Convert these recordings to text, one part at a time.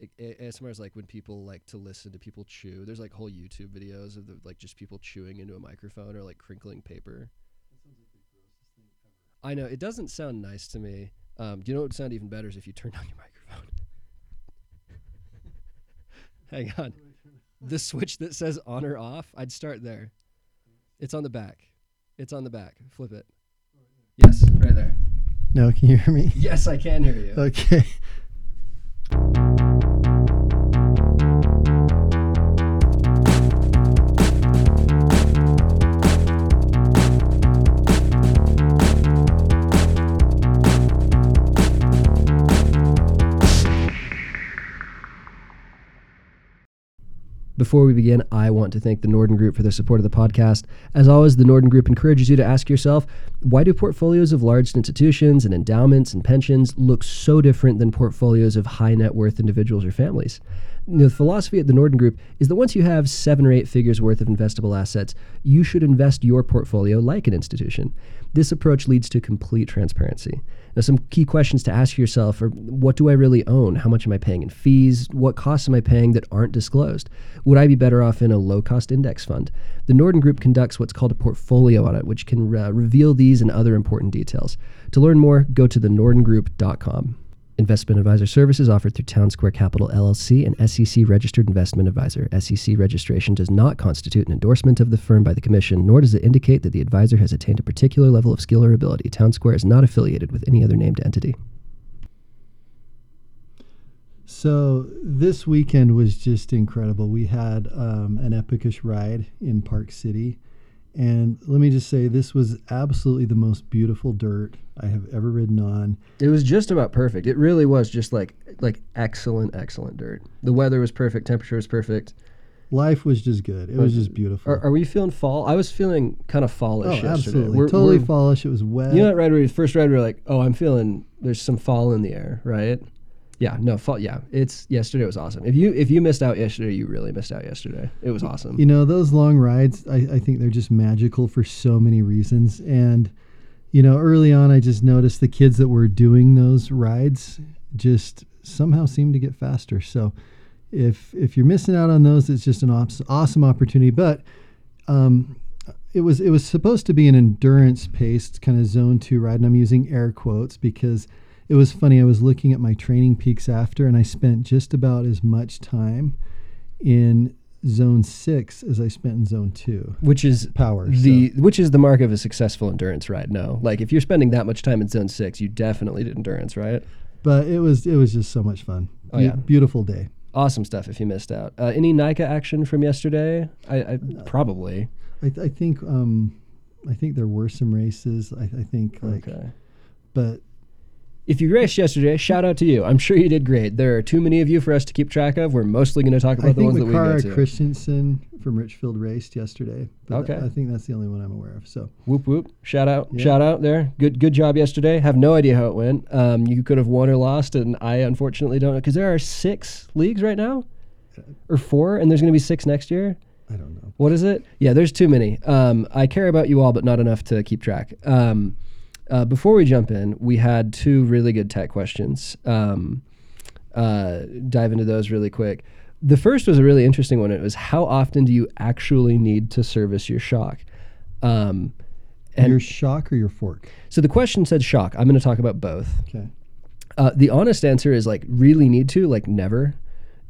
A- A- ASMR is like when people like to listen to people chew. There's like whole YouTube videos of the, like just people chewing into a microphone or like crinkling paper. I know it doesn't sound nice to me. Um, do you know what would sound even better is if you turned on your microphone. Hang on, the switch that says on or off. I'd start there. It's on the back. It's on the back. Flip it. Yes, right there. No, can you hear me? Yes, I can hear you. Okay. Before we begin, I want to thank the Norden Group for their support of the podcast. As always, the Norden Group encourages you to ask yourself why do portfolios of large institutions and endowments and pensions look so different than portfolios of high net worth individuals or families? The philosophy at the Norden Group is that once you have seven or eight figures worth of investable assets, you should invest your portfolio like an institution. This approach leads to complete transparency. Now, some key questions to ask yourself are what do I really own? How much am I paying in fees? What costs am I paying that aren't disclosed? Would I be better off in a low cost index fund? The Norden Group conducts what's called a portfolio audit, which can uh, reveal these and other important details. To learn more, go to thenordengroup.com. Investment advisor services offered through Town Square Capital LLC, an SEC registered investment advisor. SEC registration does not constitute an endorsement of the firm by the Commission, nor does it indicate that the advisor has attained a particular level of skill or ability. Town Square is not affiliated with any other named entity. So this weekend was just incredible. We had um, an epicish ride in Park City. And let me just say, this was absolutely the most beautiful dirt I have ever ridden on. It was just about perfect. It really was just like like excellent, excellent dirt. The weather was perfect, temperature was perfect. Life was just good. It was just beautiful. Are, are we feeling fall? I was feeling kind of oh, fallish yesterday. absolutely. We're- totally we're- fallish. It was wet. You know that ride where we first ride, we were like, oh, I'm feeling there's some fall in the air, right? Yeah, no fall. Yeah, it's yesterday was awesome. If you if you missed out yesterday, you really missed out yesterday. It was awesome. You know, those long rides, I, I think they're just magical for so many reasons. And, you know, early on, I just noticed the kids that were doing those rides just somehow seemed to get faster. So if if you're missing out on those, it's just an awes- awesome opportunity. But um, it was it was supposed to be an endurance paced kind of zone two ride, and I'm using air quotes because it was funny. I was looking at my training peaks after, and I spent just about as much time in zone six as I spent in zone two. which is Power. the which is the mark of a successful endurance ride. No, like if you're spending that much time in zone six, you definitely did endurance, right? but it was it was just so much fun. Oh, Beau- yeah. beautiful day. Awesome stuff. If you missed out, uh, any NICA action from yesterday? I, I probably I, th- I think um, I think there were some races. I, I think like, okay. but If you raced yesterday, shout out to you. I'm sure you did great. There are too many of you for us to keep track of. We're mostly going to talk I about the think ones that we go Makara to. Christensen from Richfield raced yesterday. Okay. I think that's the only one I'm aware of. So Whoop whoop! Shout out! Yeah. Shout out there. Good good job yesterday. Have no idea how it went. Um, you could have won or lost, and I unfortunately don't know because there are six leagues right now, or four, and there's going to be six next year. I don't know. What is it? Yeah, there's too many. Um, I care about you all, but not enough to keep track. Um, uh, before we jump in, we had two really good tech questions. Um, uh, dive into those really quick. The first was a really interesting one. It was how often do you actually need to service your shock? Um, and your shock or your fork? so the question said shock. I'm going to talk about both. Okay. Uh, the honest answer is like really need to, like never.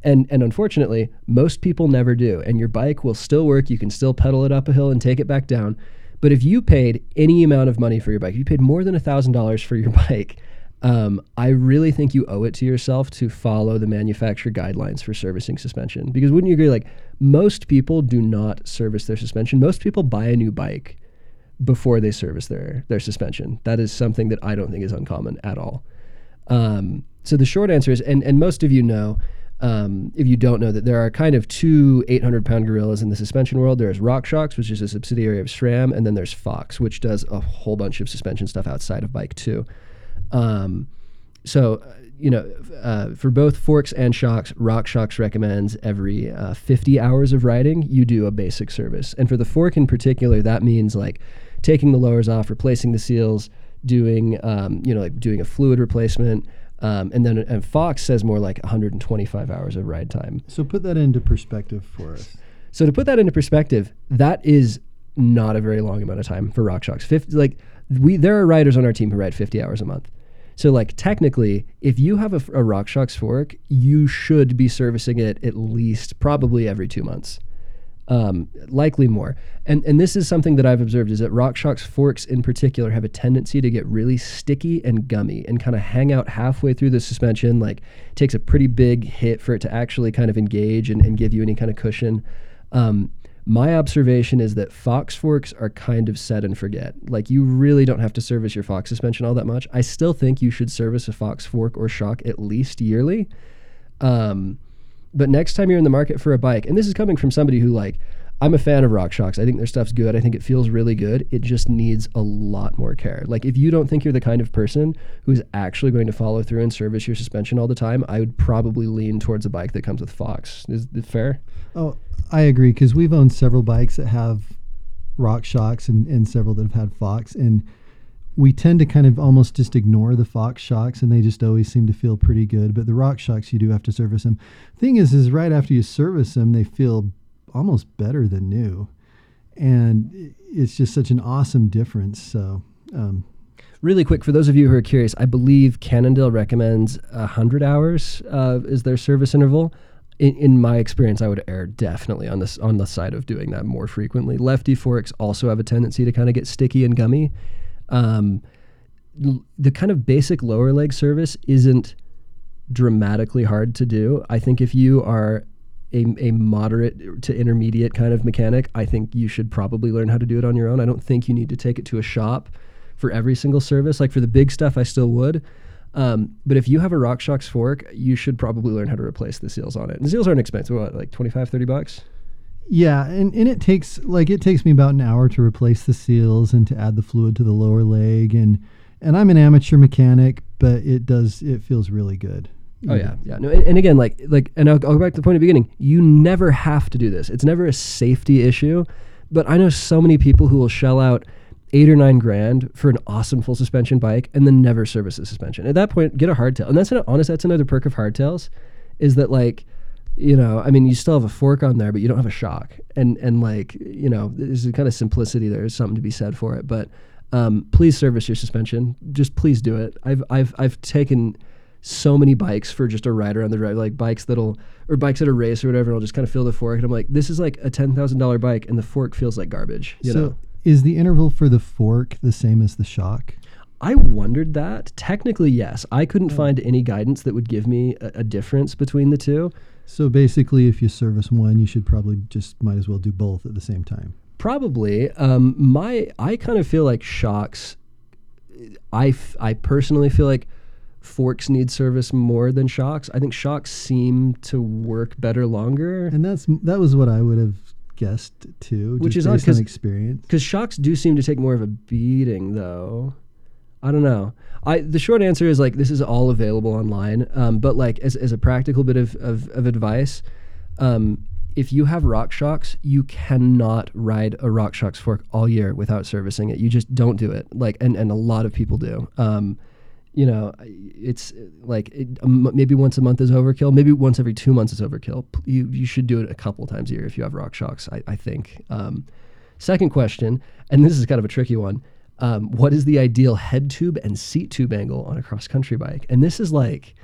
And and unfortunately, most people never do. And your bike will still work. You can still pedal it up a hill and take it back down. But if you paid any amount of money for your bike, if you paid more than a thousand dollars for your bike, um, I really think you owe it to yourself to follow the manufacturer guidelines for servicing suspension. Because wouldn't you agree? Like most people do not service their suspension. Most people buy a new bike before they service their their suspension. That is something that I don't think is uncommon at all. Um, so the short answer is, and and most of you know, um, if you don't know, that there are kind of two 800 pound gorillas in the suspension world. There's RockShox, which is a subsidiary of SRAM, and then there's Fox, which does a whole bunch of suspension stuff outside of bike too. Um, so, uh, you know, uh, for both forks and shocks, RockShox recommends every uh, 50 hours of riding, you do a basic service. And for the fork in particular, that means like taking the lowers off, replacing the seals, doing, um, you know, like doing a fluid replacement, Um, and then and Fox says more like 125 hours of ride time. So put that into perspective for us. So to put that into perspective, that is not a very long amount of time for RockShox. 50, like we, there are riders on our team who ride 50 hours a month. So like technically, if you have a, a RockShox fork, you should be servicing it at least probably every two months um, likely more. And and this is something that I've observed is that RockShox forks in particular have a tendency to get really sticky and gummy and kind of hang out halfway through the suspension. Like takes a pretty big hit for it to actually kind of engage and, and give you any kind of cushion. Um, my observation is that Fox forks are kind of set and forget. Like you really don't have to service your Fox suspension all that much. I still think you should service a Fox fork or shock at least yearly. Um, but next time you're in the market for a bike, and this is coming from somebody who like I'm a fan of RockShox. I think their stuff's good. I think it feels really good. It just needs a lot more care. Like if you don't think you're the kind of person who's actually going to follow through and service your suspension all the time, I would probably lean towards a bike that comes with Fox. Is it fair? Oh, I agree because we've owned several bikes that have RockShox and, and several that have had Fox and we tend to kind of almost just ignore the Fox shocks and they just always seem to feel pretty good. But the RockShox, you do have to service them. Thing is, is right after you service them, they feel almost better than new. And it's just such an awesome difference. So, um, really quick for those of you who are curious, I believe Cannondale recommends 100 hours uh, is their service interval. In, in, my experience, I would err definitely on this on the side of doing that more frequently. Lefty forks also have a tendency to kind of get sticky and gummy, um, the kind of basic lower leg service isn't dramatically hard to do. I think if you are a, a moderate to intermediate kind of mechanic, I think you should probably learn how to do it on your own. I don't think you need to take it to a shop for every single service. Like for the big stuff, I still would. Um, but if you have a RockShox fork, you should probably learn how to replace the seals on it. And the seals aren't expensive. What, like 25, 30 bucks? Yeah, and, and it takes like it takes me about an hour to replace the seals and to add the fluid to the lower leg and and I'm an amateur mechanic, but it does it feels really good. Oh yeah, mm-hmm. yeah. No, and, and again, like like, and I'll, I'll, go back to the point of the beginning. You never have to do this. It's never a safety issue. But I know so many people who will shell out eight or nine grand for an awesome full suspension bike and then never service the suspension. At that point, get a hardtail. And that's an honest. That's another perk of hardtails, is that like you know, I mean, you still have a fork on there, but you don't have a shock. And and like, you know, there's a kind of simplicity there. There's something to be said for it. But um, please service your suspension. Just please do it. I've I've I've taken so many bikes for just a rider on the drive, like bikes that'll or bikes at a race or whatever. And I'll just kind of feel the fork, and I'm like, this is like a ten thousand dollar bike, and the fork feels like garbage. You so know? is the interval for the fork the same as the shock? I wondered that. Technically, yes. I couldn't oh. find any guidance that would give me a, a difference between the two. So basically, if you service one, you should probably just might as well do both at the same time. Probably. Um, my I kind of feel like shocks. I, f- I personally feel like forks need service more than shocks. I think shocks seem to work better longer. And that's that was what I would have guessed too, which is based on experience. Because shocks do seem to take more of a beating, though. I don't know. I the short answer is like this is all available online. Um, but like as, as a practical bit of, of, of advice, um, if you have RockShox, you cannot ride a RockShox fork all year without servicing it. You just don't do it. Like and, and a lot of people do. Um, you know, it's like it, um, maybe once a month is overkill. Maybe once every two months is overkill. You you should do it a couple times a year if you have RockShox. I, I think. Um, second question, and this is kind of a tricky one um, what is the ideal head tube and seat tube angle on a cross country bike? And this is like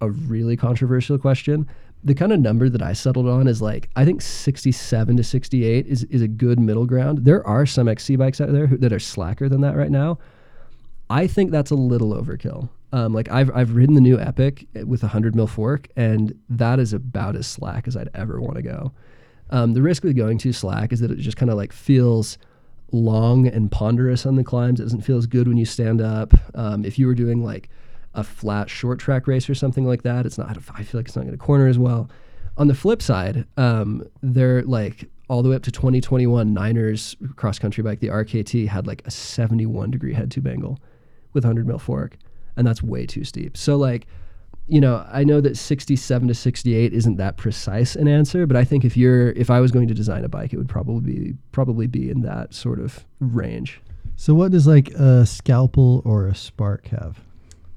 a really controversial question. The kind of number that I settled on is like I think 67 to 68 is is a good middle ground. There are some XC bikes out there who, that are slacker than that right now. I think that's a little overkill. Um, like I've I've ridden the new Epic with a hundred mil fork, and that is about as slack as I'd ever want to go. Um, the risk with going too slack is that it just kind of like feels long and ponderous on the climbs. It doesn't feel as good when you stand up. Um, if you were doing like a flat short track race or something like that, it's not. I feel like it's not going to corner as well. On the flip side, um, they're like all the way up to 2021 Niners cross country bike. The RKT had like a 71 degree head tube angle with 100 mil fork, and that's way too steep. So like you know, I know that 67 to 68 isn't that precise an answer, but I think if you're if I was going to design a bike, it would probably be probably be in that sort of range. So what does like a scalpel or a spark have?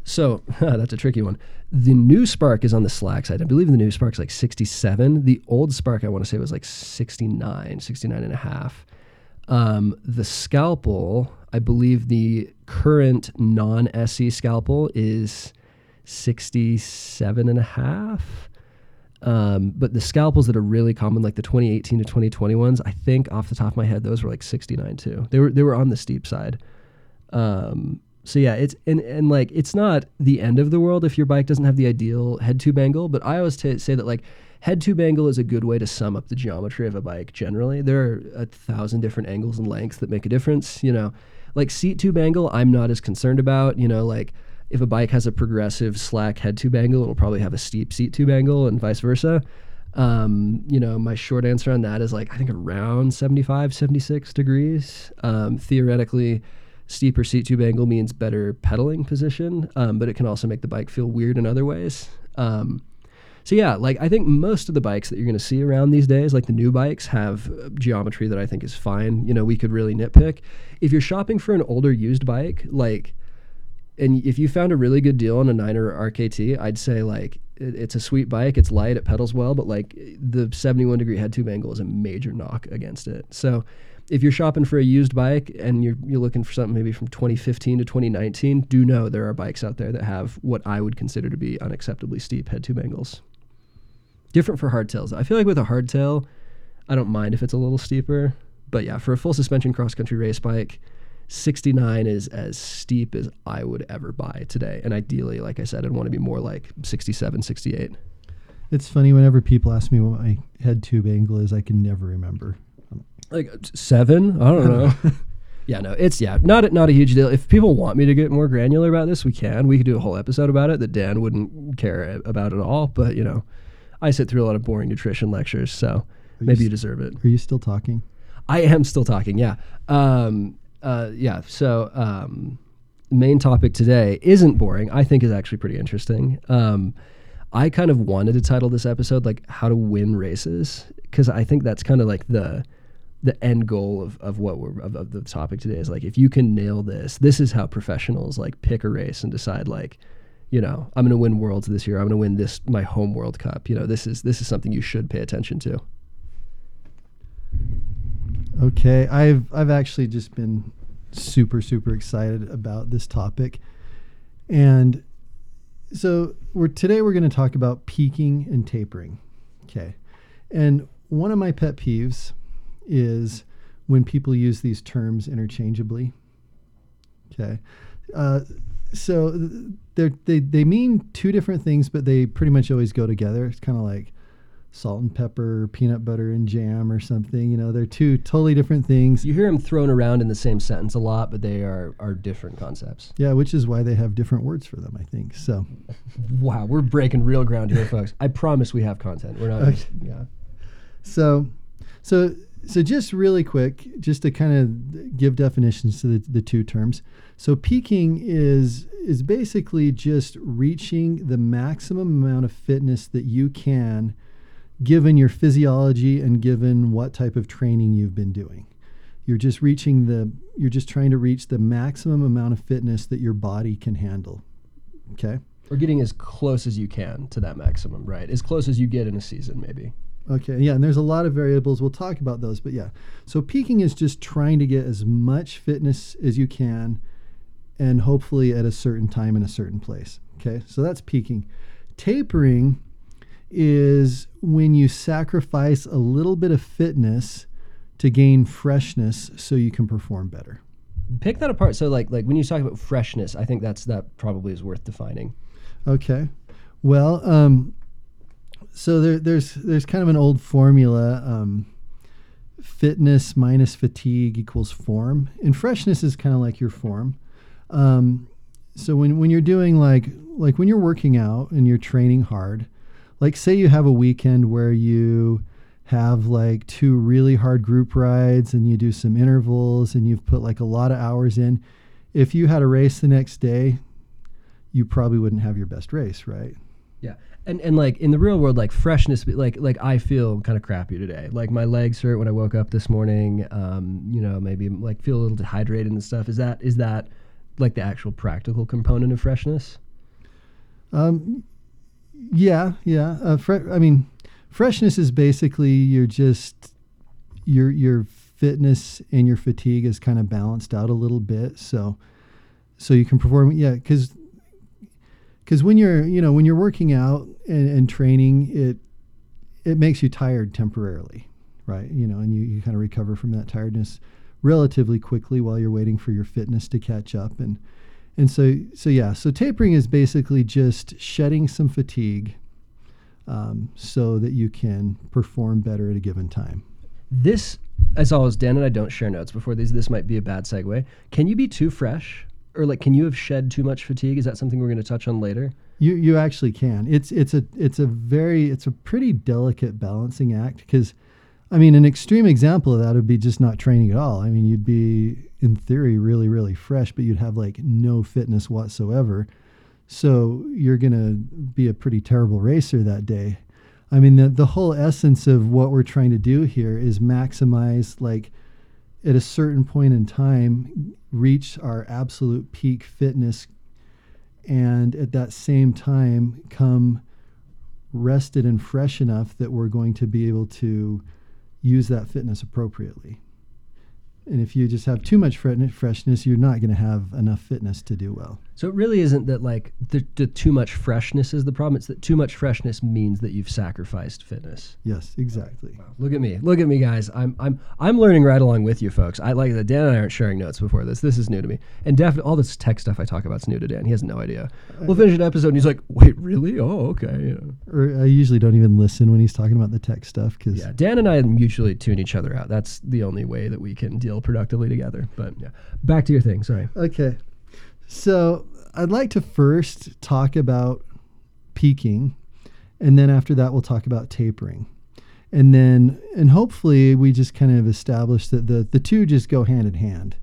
So that's a tricky one. The new Spark is on the slack side. I believe the new Spark's like 67. The old Spark, I want to say, was like 69, 69 and a half. Um, the Scalpel, I believe the current non SE Scalpel is 67 and a half. Um, but the scalpels that are really common, like the 2018 to 2020 ones, I think off the top of my head, those were like 69 too. They were they were on the steep side. Um, so yeah, it's and and like it's not the end of the world if your bike doesn't have the ideal head tube angle. But I always t- say that like head tube angle is a good way to sum up the geometry of a bike. Generally, there are a thousand different angles and lengths that make a difference. You know, like seat tube angle, I'm not as concerned about. You know, like if a bike has a progressive slack head tube angle, it'll probably have a steep seat tube angle and vice versa. Um, you know, my short answer on that is like, I think around 75, 76 degrees. Um, theoretically, steeper seat tube angle means better pedaling position, um, but it can also make the bike feel weird in other ways. Um, so yeah, like I think most of the bikes that you're going to see around these days, like the new bikes, have uh, geometry that I think is fine. You know, we could really nitpick. If you're shopping for an older used bike, like and if you found a really good deal on a Niner RKT, I'd say like it, it's a sweet bike. It's light. It pedals well, but like the 71 degree head tube angle is a major knock against it. So if you're shopping for a used bike and you're you're looking for something maybe from 2015 to 2019, do know there are bikes out there that have what I would consider to be unacceptably steep head tube angles. Different for hardtails. I feel like with a hardtail, I don't mind if it's a little steeper, but yeah, for a full suspension cross country race bike 69 is as steep as I would ever buy today. And ideally, like I said, I'd want to be more like 67, 68. It's funny whenever people ask me what my head tube angle is, I can never remember. Like seven? I don't know. yeah, no, it's yeah, not not a huge deal. If people want me to get more granular about this, we can. We could do a whole episode about it that Dan wouldn't care about at all. But you know, I sit through a lot of boring nutrition lectures, so Are maybe you, you deserve it. Are you still talking? I am still talking. Yeah. Um, uh, yeah. So, um, main topic today isn't boring. I think is actually pretty interesting. Um, I kind of wanted to title this episode like "How to Win Races" because I think that's kind of like the the end goal of, of what we're of, of the topic today is like if you can nail this, this is how professionals like pick a race and decide like, you know, I'm going to win worlds this year. I'm going to win this my home World Cup. You know, this is this is something you should pay attention to. Okay, I've I've actually just been super super excited about this topic, and so we're today we're going to talk about peaking and tapering. Okay, and one of my pet peeves is when people use these terms interchangeably. Okay, uh, so they they they mean two different things, but they pretty much always go together. It's kind of like salt and pepper, peanut butter and jam, or something. You know, they're two totally different things. You hear them thrown around in the same sentence a lot, but they are are different concepts. Yeah, which is why they have different words for them. I think so. Wow, we're breaking real ground here, folks. I promise we have content. We're not. Okay. Just, yeah. So, so so just really quick, just to kind of give definitions to the, the two terms. So peaking is is basically just reaching the maximum amount of fitness that you can given your physiology and given what type of training you've been doing. You're just reaching the you're just trying to reach the maximum amount of fitness that your body can handle. Okay? Or getting as close as you can to that maximum, right? As close as you get in a season, maybe. Okay, yeah, and there's a lot of variables. We'll talk about those, but yeah. So peaking is just trying to get as much fitness as you can and hopefully at a certain time in a certain place. Okay, so that's peaking. Tapering is when you sacrifice a little bit of fitness to gain freshness so you can perform better. Pick that apart. So, like, like when you talk about freshness, I think that's that probably is worth defining. Okay. Well, um, so there, there's there's kind of an old formula. Um, fitness minus fatigue equals form, and freshness is kind of like your form. Um, so when when you're doing like like when you're working out and you're training hard, like say you have a weekend where you have like two really hard group rides and you do some intervals and you've put like a lot of hours in. If you had a race the next day, you probably wouldn't have your best race, right? Yeah. And and like in the real world, like freshness, like like I feel kind of crappy today. Like my legs hurt when I woke up this morning. Um, you know, maybe like feel a little dehydrated and stuff. Is that is that like the actual practical component of freshness? Um, yeah, yeah. Uh, fre- I mean, freshness is basically you're just your your fitness and your fatigue is kind of balanced out a little bit, so so you can perform. Yeah, because because when you're you know when you're working out and, and training, it it makes you tired temporarily, right? You know, and you, you kind of recover from that tiredness relatively quickly while you're waiting for your fitness to catch up and and so so yeah so tapering is basically just shedding some fatigue um, so that you can perform better at a given time This, as always, Dan and I don't share notes before these. This might be a bad segue. Can you be too fresh, or like, can you have shed too much fatigue? Is that something we're going to touch on later? you you actually can it's it's a it's a very it's a pretty delicate balancing act because I mean, an extreme example of that would be just not training at all. I mean, you'd be, in theory, really, really fresh, but you'd have like no fitness whatsoever. So you're going to be a pretty terrible racer that day. I mean, the, the whole essence of what we're trying to do here is maximize, like, at a certain point in time, reach our absolute peak fitness. And at that same time, come rested and fresh enough that we're going to be able to use that fitness appropriately. And if you just have too much freshness, you're not going to have enough fitness to do well. So it really isn't that like the, the too much freshness is the problem. It's that too much freshness means that you've sacrificed fitness. Yes, exactly. Wow. Look at me, look at me, guys. I'm I'm I'm learning right along with you, folks. I like that. Dan and I aren't sharing notes before this. This is new to me, and definitely all this tech stuff I talk about is new to Dan. He has no idea. Uh, we'll finish an episode, and he's like, "Wait, really? Oh, okay." Or I usually don't even listen when he's talking about the tech stuff because yeah, Dan and I mutually tune each other out. That's the only way that we can deal productively together. But yeah, back to your thing. Sorry. Okay, so I'd like to first talk about peaking, and then after that, we'll talk about tapering. And then, and hopefully, we just kind of establish that the, the two just go hand in hand.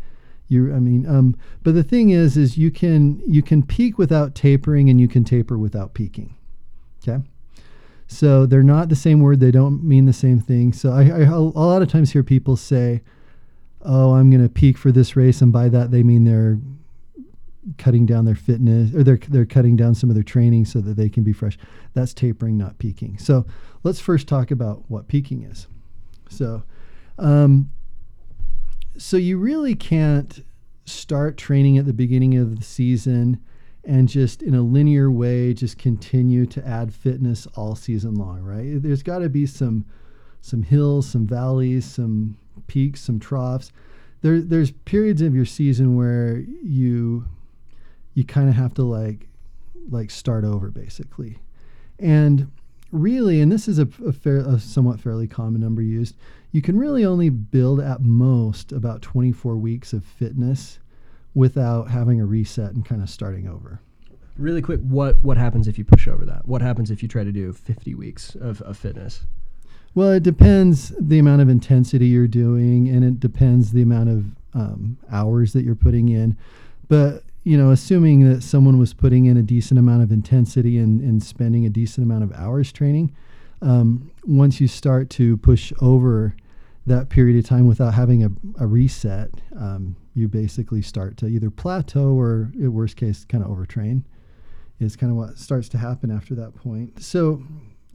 You, I mean, um, but the thing is, is you can you can peak without tapering, and you can taper without peaking. Okay, so they're not the same word; they don't mean the same thing. So I, I a lot of times hear people say, "Oh, I'm going to peak for this race," and by that they mean they're cutting down their fitness or they're they're cutting down some of their training so that they can be fresh. That's tapering, not peaking. So let's first talk about what peaking is. So, um, so you really can't start training at the beginning of the season and just in a linear way just continue to add fitness all season long, right? There's got to be some some hills, some valleys, some peaks, some troughs. There, there's periods of your season where you you kind of have to like like start over basically. And really and this is a, a, fair a somewhat fairly common number used you can really only build at most about 24 weeks of fitness without having a reset and kind of starting over. Really quick what what happens if you push over that? What happens if you try to do 50 weeks of, of fitness well it depends the amount of intensity you're doing and it depends the amount of um, hours that you're putting in but you know, assuming that someone was putting in a decent amount of intensity and, and spending a decent amount of hours training, um, once you start to push over that period of time without having a, a reset, um, you basically start to either plateau or, in worst case, kind of overtrain. Is kind of what starts to happen after that point. So,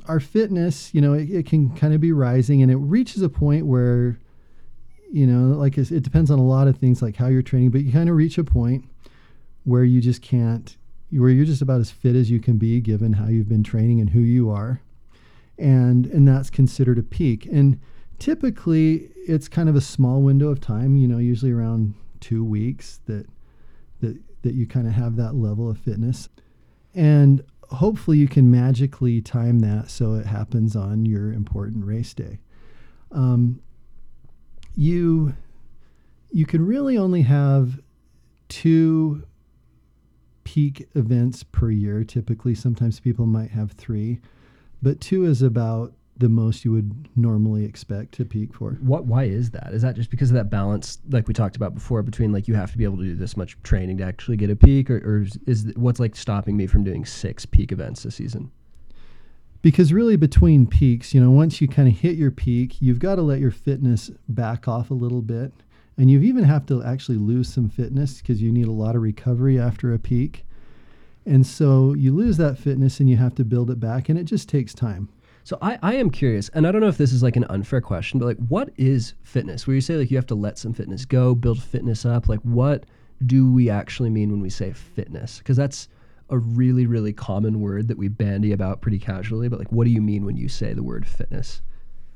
our fitness, you know, it, it can kind of be rising, and it reaches a point where, you know, like it depends on a lot of things, like how you're training, but you kind of reach a point where you just can't, where you're just about as fit as you can be given how you've been training and who you are. And, and that's considered a peak. And typically it's kind of a small window of time, you know, usually around two weeks that, that, that you kind of have that level of fitness. And hopefully you can magically time that so it happens on your important race day. Um, you you can really only have two peak events per year. Typically, sometimes people might have three, but two is about the most you would normally expect to peak for. What? Why is that? Is that just because of that balance, like we talked about before, between like you have to be able to do this much training to actually get a peak, or, or is, is what's like stopping me from doing six peak events this season? Because really, between peaks, you know, once you kind of hit your peak, you've got to let your fitness back off a little bit and you even have to actually lose some fitness because you need a lot of recovery after a peak. And so you lose that fitness and you have to build it back, and it just takes time. So I, I am curious, and I don't know if this is like an unfair question, but like, what is fitness? Where you say like you have to let some fitness go, build fitness up. Like, what do we actually mean when we say fitness? Because that's a really, really common word that we bandy about pretty casually. But like, what do you mean when you say the word fitness?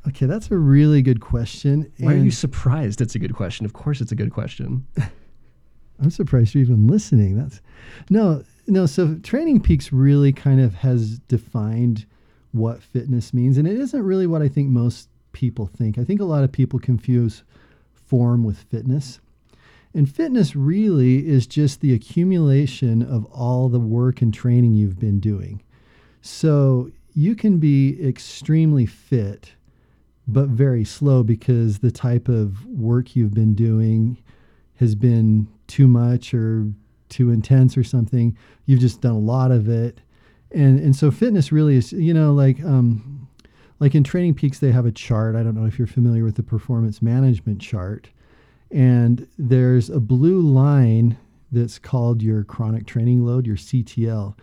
Okay, that's a really good question. Why are you surprised? It's a good question. Of course, it's a good question. I'm surprised you're even listening. That's no, no. So Training Peaks really kind of has defined what fitness means, and it isn't really what I think most people think. I think a lot of people confuse form with fitness. And fitness really is just the accumulation of all the work and training you've been doing. So you can be extremely fit, but very slow because the type of work you've been doing has been too much or too intense or something. You've just done a lot of it. And and so fitness really is, you know, like um like in Training Peaks they have a chart. I don't know if you're familiar with the performance management chart and there's a blue line that's called your chronic training load, your CTL.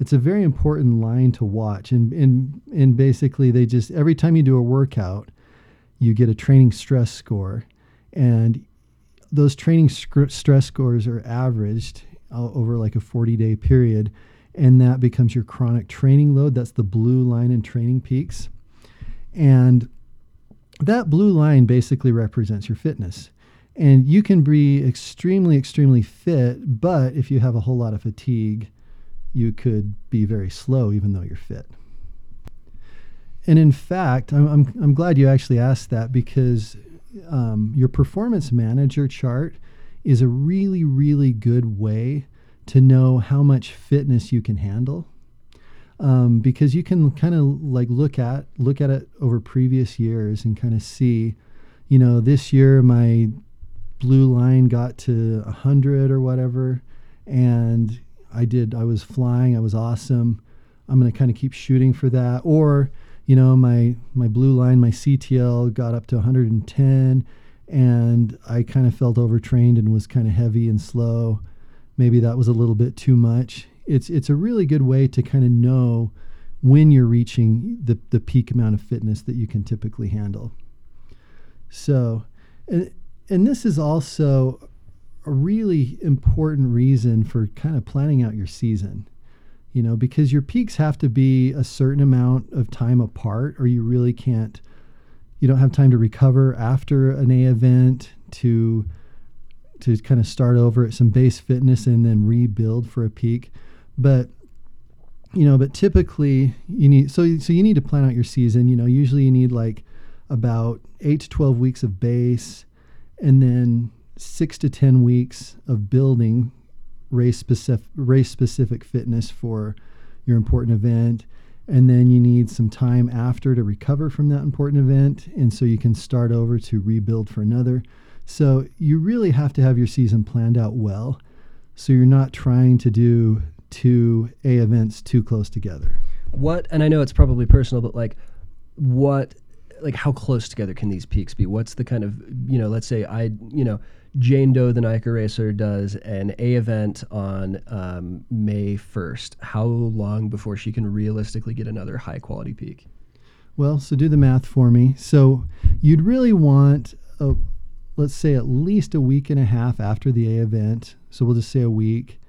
It's a very important line to watch. And, and, and basically, they just, every time you do a workout, you get a training stress score. And those training stress scores are averaged over like a 40 day period. And that becomes your chronic training load. That's the blue line in training peaks. And that blue line basically represents your fitness. And you can be extremely, extremely fit, but if you have a whole lot of fatigue, you could be very slow even though you're fit. And in fact, I'm, I'm, I'm glad you actually asked that because um, your performance manager chart is a really, really good way to know how much fitness you can handle. Um, because you can kind of like look at look at it over previous years and kind of see, you know, this year my blue line got to 100 or whatever and i did i was flying i was awesome. I'm going to kind of keep shooting for that. Or you know my my blue line my ctl got up to 110 and i kind of felt overtrained and was kind of heavy and slow maybe that was a little bit too much. It's it's a really good way to kind of know when you're reaching the, the peak amount of fitness that you can typically handle. So and and this is also a really important reason for kind of planning out your season you know because your peaks have to be a certain amount of time apart or you really can't you don't have time to recover after an a event to to kind of start over at some base fitness and then rebuild for a peak but you know but typically you need so so you need to plan out your season you know usually you need like about 8 to 12 weeks of base and then six to 10 weeks of building race specific, race specific fitness for your important event. And then you need some time after to recover from that important event. And so you can start over to rebuild for another. So you really have to have your season planned out well. So you're not trying to do two A events too close together. What, and I know it's probably personal, but like, what like how close together can these peaks be? What's the kind of you know, let's say I you know Jane Doe, the NICA racer, does an A event on um, May 1st. How long before she can realistically get another high quality peak? Well, so do the math for me. So you'd really want, a, let's say, at least a week and a half after the A event. So we'll just say a week.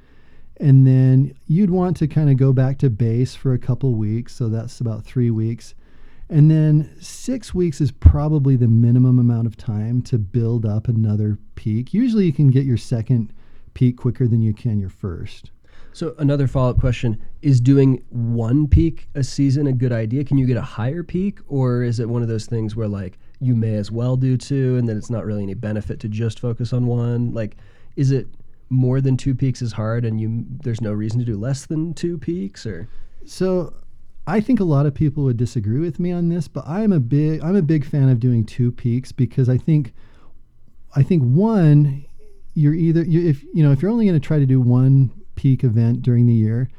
And then you'd want to kind of go back to base for a couple weeks. So that's about three weeks. And then six weeks is probably the minimum amount of time to build up another peak. Usually you can get your second peak quicker than you can your first. So another follow-up question is doing one peak a season a good idea? Can you get a higher peak or is it one of those things where like you may as well do two and then it's not really any benefit to just focus on one? Like is it more than two peaks is hard and you there's no reason to do less than two peaks or So I think a lot of people would disagree with me on this, but I'm a big I'm a big fan of doing two peaks because I think I think one you're either you, if you know if you're only going to try to do one peak event during the year,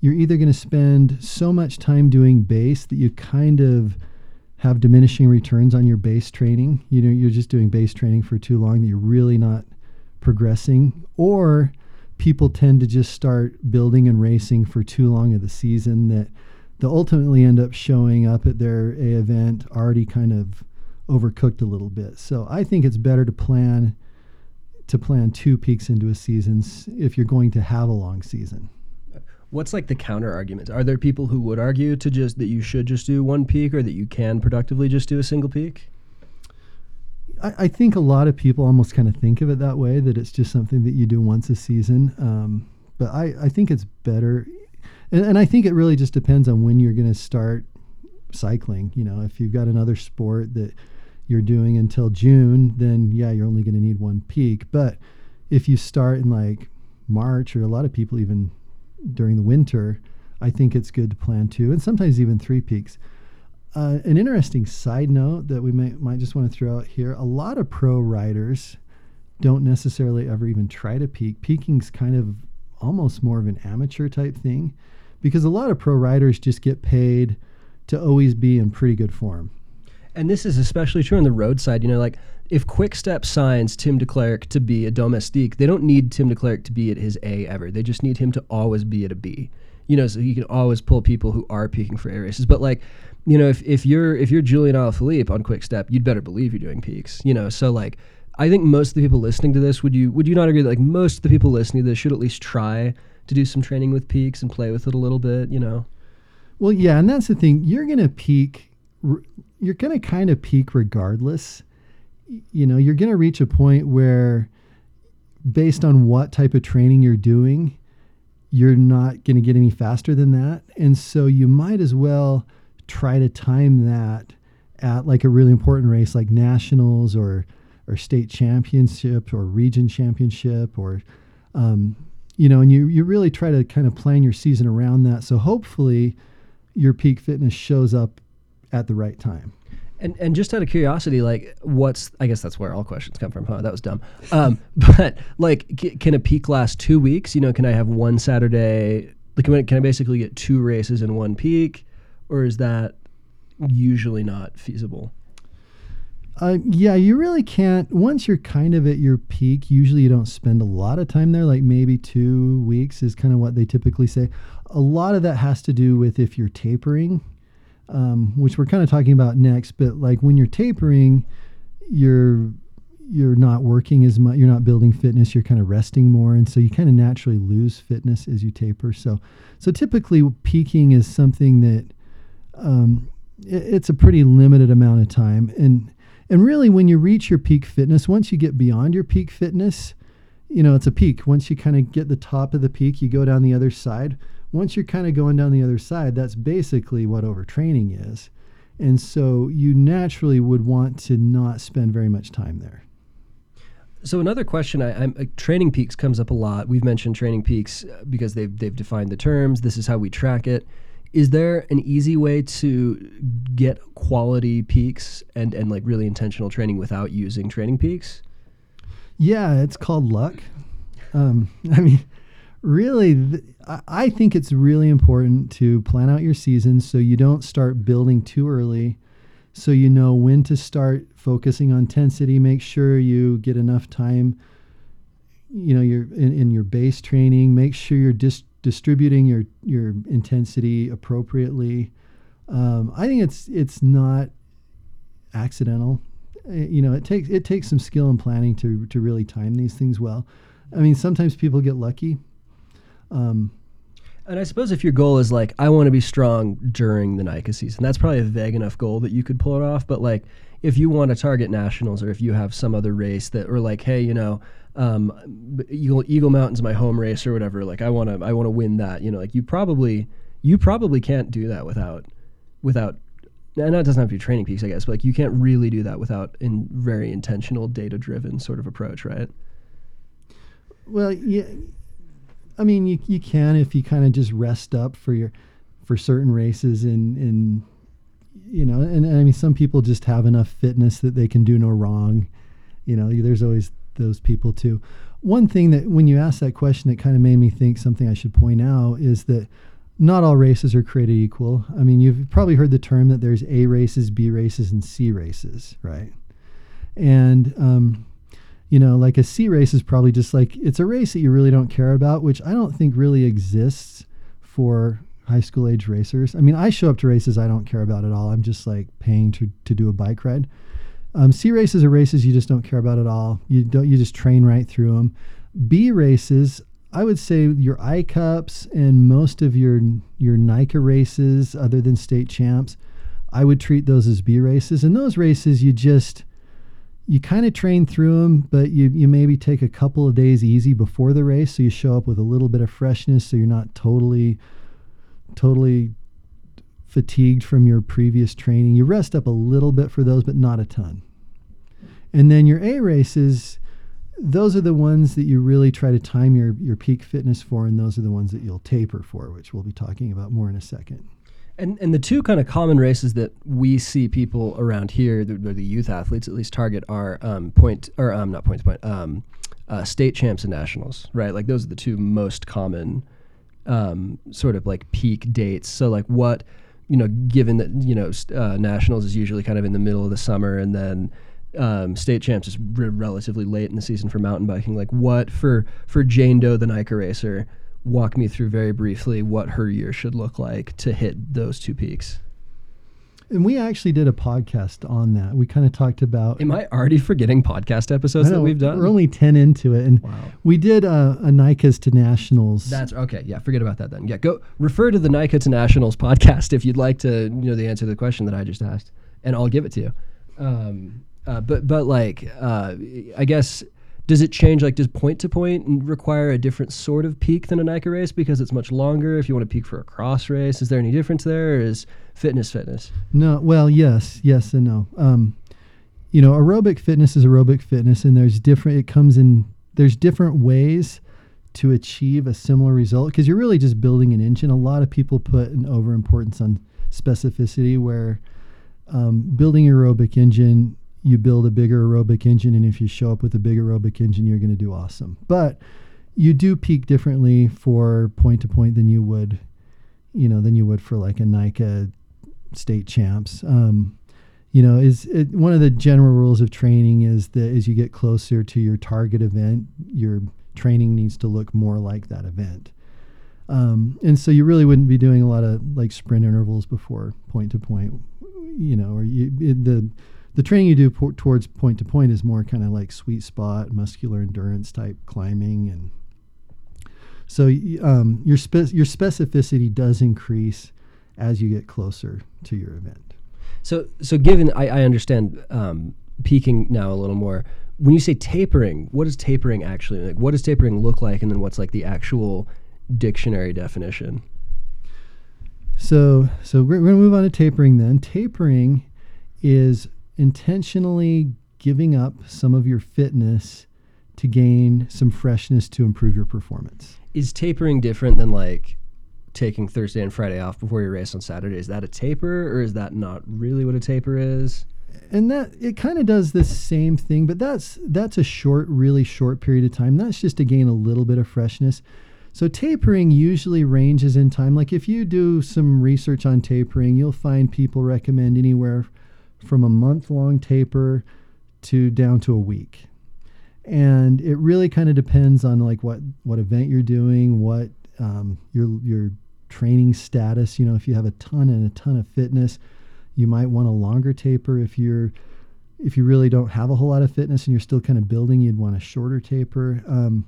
you're either going to spend so much time doing base that you kind of have diminishing returns on your base training. You know, you're just doing base training for too long that you're really not progressing or people tend to just start building and racing for too long of the season that they'll ultimately end up showing up at their A event already kind of overcooked a little bit. So I think it's better to plan to plan two peaks into a season if you're going to have a long season. What's like the counter argument? Are there people who would argue to just that you should just do one peak or that you can productively just do a single peak? I, I think a lot of people almost kind of think of it that way that it's just something that you do once a season. Um, but I, I think it's better. And, and I think it really just depends on when you're going to start cycling. You know, if you've got another sport that you're doing until June, then yeah, you're only going to need one peak. But if you start in like March, or a lot of people even during the winter, I think it's good to plan two and sometimes even three peaks. Uh, an interesting side note that we may, might just want to throw out here a lot of pro riders don't necessarily ever even try to peak. Peaking's kind of almost more of an amateur type thing because a lot of pro riders just get paid to always be in pretty good form and this is especially true on the roadside. You know, like if Quickstep signs Tim Declercq to be a domestique, they don't need Tim Declercq to be at his A ever. They just need him to always be at a B. You know, so he can always pull people who are peaking for A races. But like, you know, if, if you're if you're Julian Alaphilippe on Quickstep, you'd better believe you're doing peaks. You know, so like I think most of the people listening to this would you would you not agree that like most of the people listening to this should at least try to do some training with peaks and play with it a little bit, you know? Well, yeah, and that's the thing. You're to peak you're going to kind of peak regardless. You know, you're going to reach a point where, based on what type of training you're doing, you're not going to get any faster than that. And so you might as well try to time that at like a really important race like nationals or or state championship or region championship or um, you know and you you really try to kind of plan your season around that so hopefully your peak fitness shows up at the right time. And and just out of curiosity, like, what's I guess that's where all questions come from, huh? That was dumb. Um, but like, c- can a peak last two weeks? You know, can I have one Saturday? Like, can I, can I basically get two races in one peak, or is that usually not feasible? Uh, yeah, you really can't. Once you're kind of at your peak, usually you don't spend a lot of time there. Like maybe two weeks is kind of what they typically say. A lot of that has to do with if you're tapering um, which we're kind of talking about next. But like when you're tapering, you're you're not working as much. You're not building fitness. You're kind of resting more, and so you kind of naturally lose fitness as you taper. So, so typically peaking is something that um, it, it's a pretty limited amount of time, and and really when you reach your peak fitness, once you get beyond your peak fitness, you know it's a peak. Once you kind of get the top of the peak, you go down the other side once you're kind of going down the other side, that's basically what overtraining is. And so you naturally would want to not spend very much time there. So another question, I, am uh, training peaks comes up a lot. We've mentioned training peaks uh, because they've they've defined the terms. This is how we track it. Is there an easy way to get quality peaks and and like really intentional training without using training peaks? Yeah, it's called luck. Um, I mean, really, th- I think it's really important to plan out your season so you don't start building too early. So you know when to start focusing on intensity. Make sure you get enough time. You know, you're in, in your base training. Make sure you're dis- distributing your your intensity appropriately. Um, I think it's it's not accidental. Eh, you know, it takes it takes some skill and planning to to really time these things well. I mean, sometimes people get lucky um, and I suppose if your goal is like, I want to be strong during the NICA season, that's probably a vague enough goal that you could pull it off. But like, if you want to target nationals or if you have some other race that, or like, hey, you know, um, Eagle, Eagle Mountain's my home race or whatever, like I want to, I want to win that, you know, like you probably, you probably can't do that without, without, and that doesn't have to be training peaks, I guess, but like you can't really do that without in very intentional data driven sort of approach, right? Well, yeah I mean, you you can if you kind of just rest up for your for certain races and and you know, and, and I mean, some people just have enough fitness that they can do no wrong. You know, there's always those people too. One thing that when you ask that question, it kind of made me think something I should point out is that not all races are created equal. I mean, you've probably heard the term that there's A races, B races, and C races, right? And um, you know, like a C race is probably just like it's a race that you really don't care about, which I don't think really exists for high school age racers. I mean, I show up to races I don't care about at all. I'm just like paying to, to do a bike ride. Um, C races are races you just don't care about at all. You don't. You just train right through them. B races, I would say your I cups and most of your your NICA races, other than state champs, I would treat those as B races. And those races, you just you kind of train through them, but you you maybe take a couple of days easy before the race, so you show up with a little bit of freshness, so you're not totally totally fatigued from your previous training. You rest up a little bit for those, but not a ton. And then your A races, those are the ones that you really try to time your, your peak fitness for, and those are the ones that you'll taper for, which we'll be talking about more in a second. And, and the two kind of common races that we see people around here, the, the youth athletes at least target, are um, point or um, not point to point, um, uh, state champs and nationals, right? Like those are the two most common um, sort of like peak dates. So like what you know, given that you know uh, nationals is usually kind of in the middle of the summer, and then um, state champs is relatively late in the season for mountain biking. Like what for for Jane Doe, the NICA racer? Walk me through very briefly what her year should look like to hit those two peaks. And we actually did a podcast on that. We kind of talked about. Am I already forgetting podcast episodes know, that we've done? We're only ten into it, and Wow. we did uh, a NICA's to nationals. That's okay. Yeah, forget about that then. Yeah, go refer to the NICA to Nationals podcast if you'd like to you know the answer to the question that I just asked, and I'll give it to you. Um, uh, but but like uh, I guess does it change? Like does point to point require a different sort of peak than a NICA race because it's much longer? If you want to peak for a cross race, is there any difference there? Or is fitness fitness? No, well, yes, yes, and no. Um, you know, aerobic fitness is aerobic fitness, and there's different. It comes in. There's different ways to achieve a similar result because you're really just building an engine. A lot of people put an overimportance on specificity, where um, building aerobic engine, you build a bigger aerobic engine, and if you show up with a big aerobic engine, you're going to do awesome. But you do peak differently for point to point than you would, you know, than you would for like a NICA state champs. Um, you know, is it, one of the general rules of training is that as you get closer to your target event, your training needs to look more like that event. Um, and so you really wouldn't be doing a lot of like sprint intervals before point to point, you know, or you, it, the the training you do po- towards point to point is more kind of like sweet spot, muscular endurance type climbing, and so um, your spe- your specificity does increase as you get closer to your event. So so given I, I understand um, peaking now a little more. When you say tapering, what is tapering actually like? What does tapering look like, and then what's like the actual dictionary definition? So, so we're, we're going to move on to tapering then. Tapering is intentionally giving up some of your fitness to gain some freshness to improve your performance. Is tapering different than like taking Thursday and Friday off before your race on Saturday? Is that a taper, or is that not really what a taper is? And that it kind of does the same thing, but that's that's a short, really short period of time. That's just to gain a little bit of freshness. So tapering usually ranges in time. Like if you do some research on tapering, you'll find people recommend anywhere from a month long taper to down to a week. And it really kind of depends on like what what event you're doing, what um, your your training status. You know, if you have a ton and a ton of fitness, you might want a longer taper. If you're if you really don't have a whole lot of fitness and you're still kind of building, you'd want a shorter taper. Um,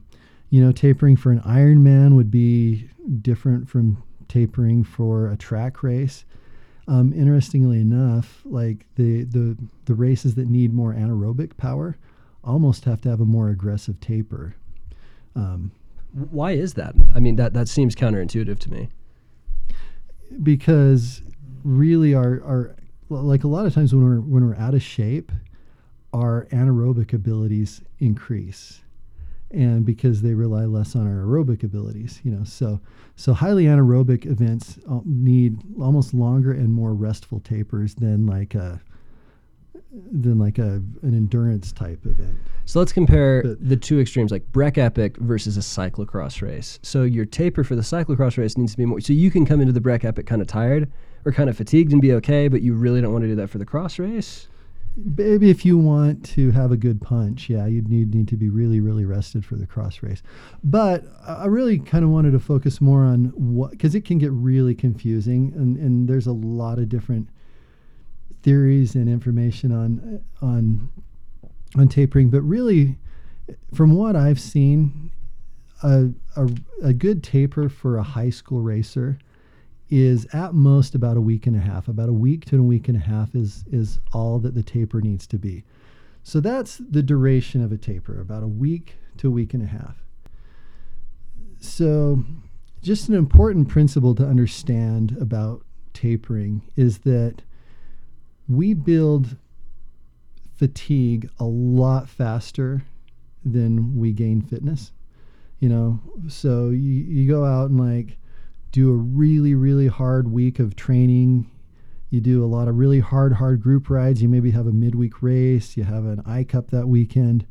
you know, tapering for an Ironman would be different from tapering for a track race. Um, interestingly enough, like the, the the races that need more anaerobic power almost have to have a more aggressive taper. Um, Why is that? I mean, that that seems counterintuitive to me. because really our our like a lot of times when we're when we're out of shape, our anaerobic abilities increase, and because they rely less on our aerobic abilities, you know, so so highly anaerobic events uh, need almost longer and more restful tapers than like a than like a an endurance type event. So let's compare But- the two extremes, like Breck Epic versus a cyclocross race. So your taper for the cyclocross race needs to be more. So you can come into the Breck Epic kind of tired or kind of fatigued and be okay, but you really don't want to do that for the cross race. Maybe if you want to have a good punch, yeah, you'd need need to be really really rested for the cross race. But I really kind of wanted to focus more on what because it can get really confusing, and and there's a lot of different theories and information on on on tapering. But really, from what I've seen, a, a, a good taper for a high school racer is at most about a week and a half. About a week to a week and a half is is all that the taper needs to be. So that's the duration of a taper, about a week to a week and a half. So just an important principle to understand about tapering is that we build fatigue a lot faster than we gain fitness. You know, so you, you go out and like do a really, really hard week of training. You do a lot of really hard, hard group rides. You maybe have a midweek race. You have an I Cup that weekend.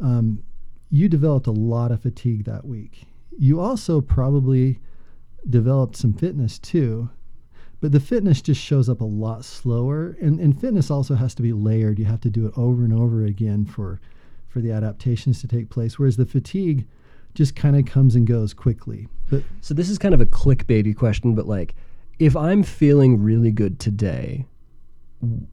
Um, you developed a lot of fatigue that week. You also probably developed some fitness too, but the fitness just shows up a lot slower. And, and fitness also has to be layered. You have to do it over and over again for, for the adaptations to take place. Whereas the fatigue, just kind of comes and goes quickly. But so this is kind of a clickbaity question, but like, if I'm feeling really good today,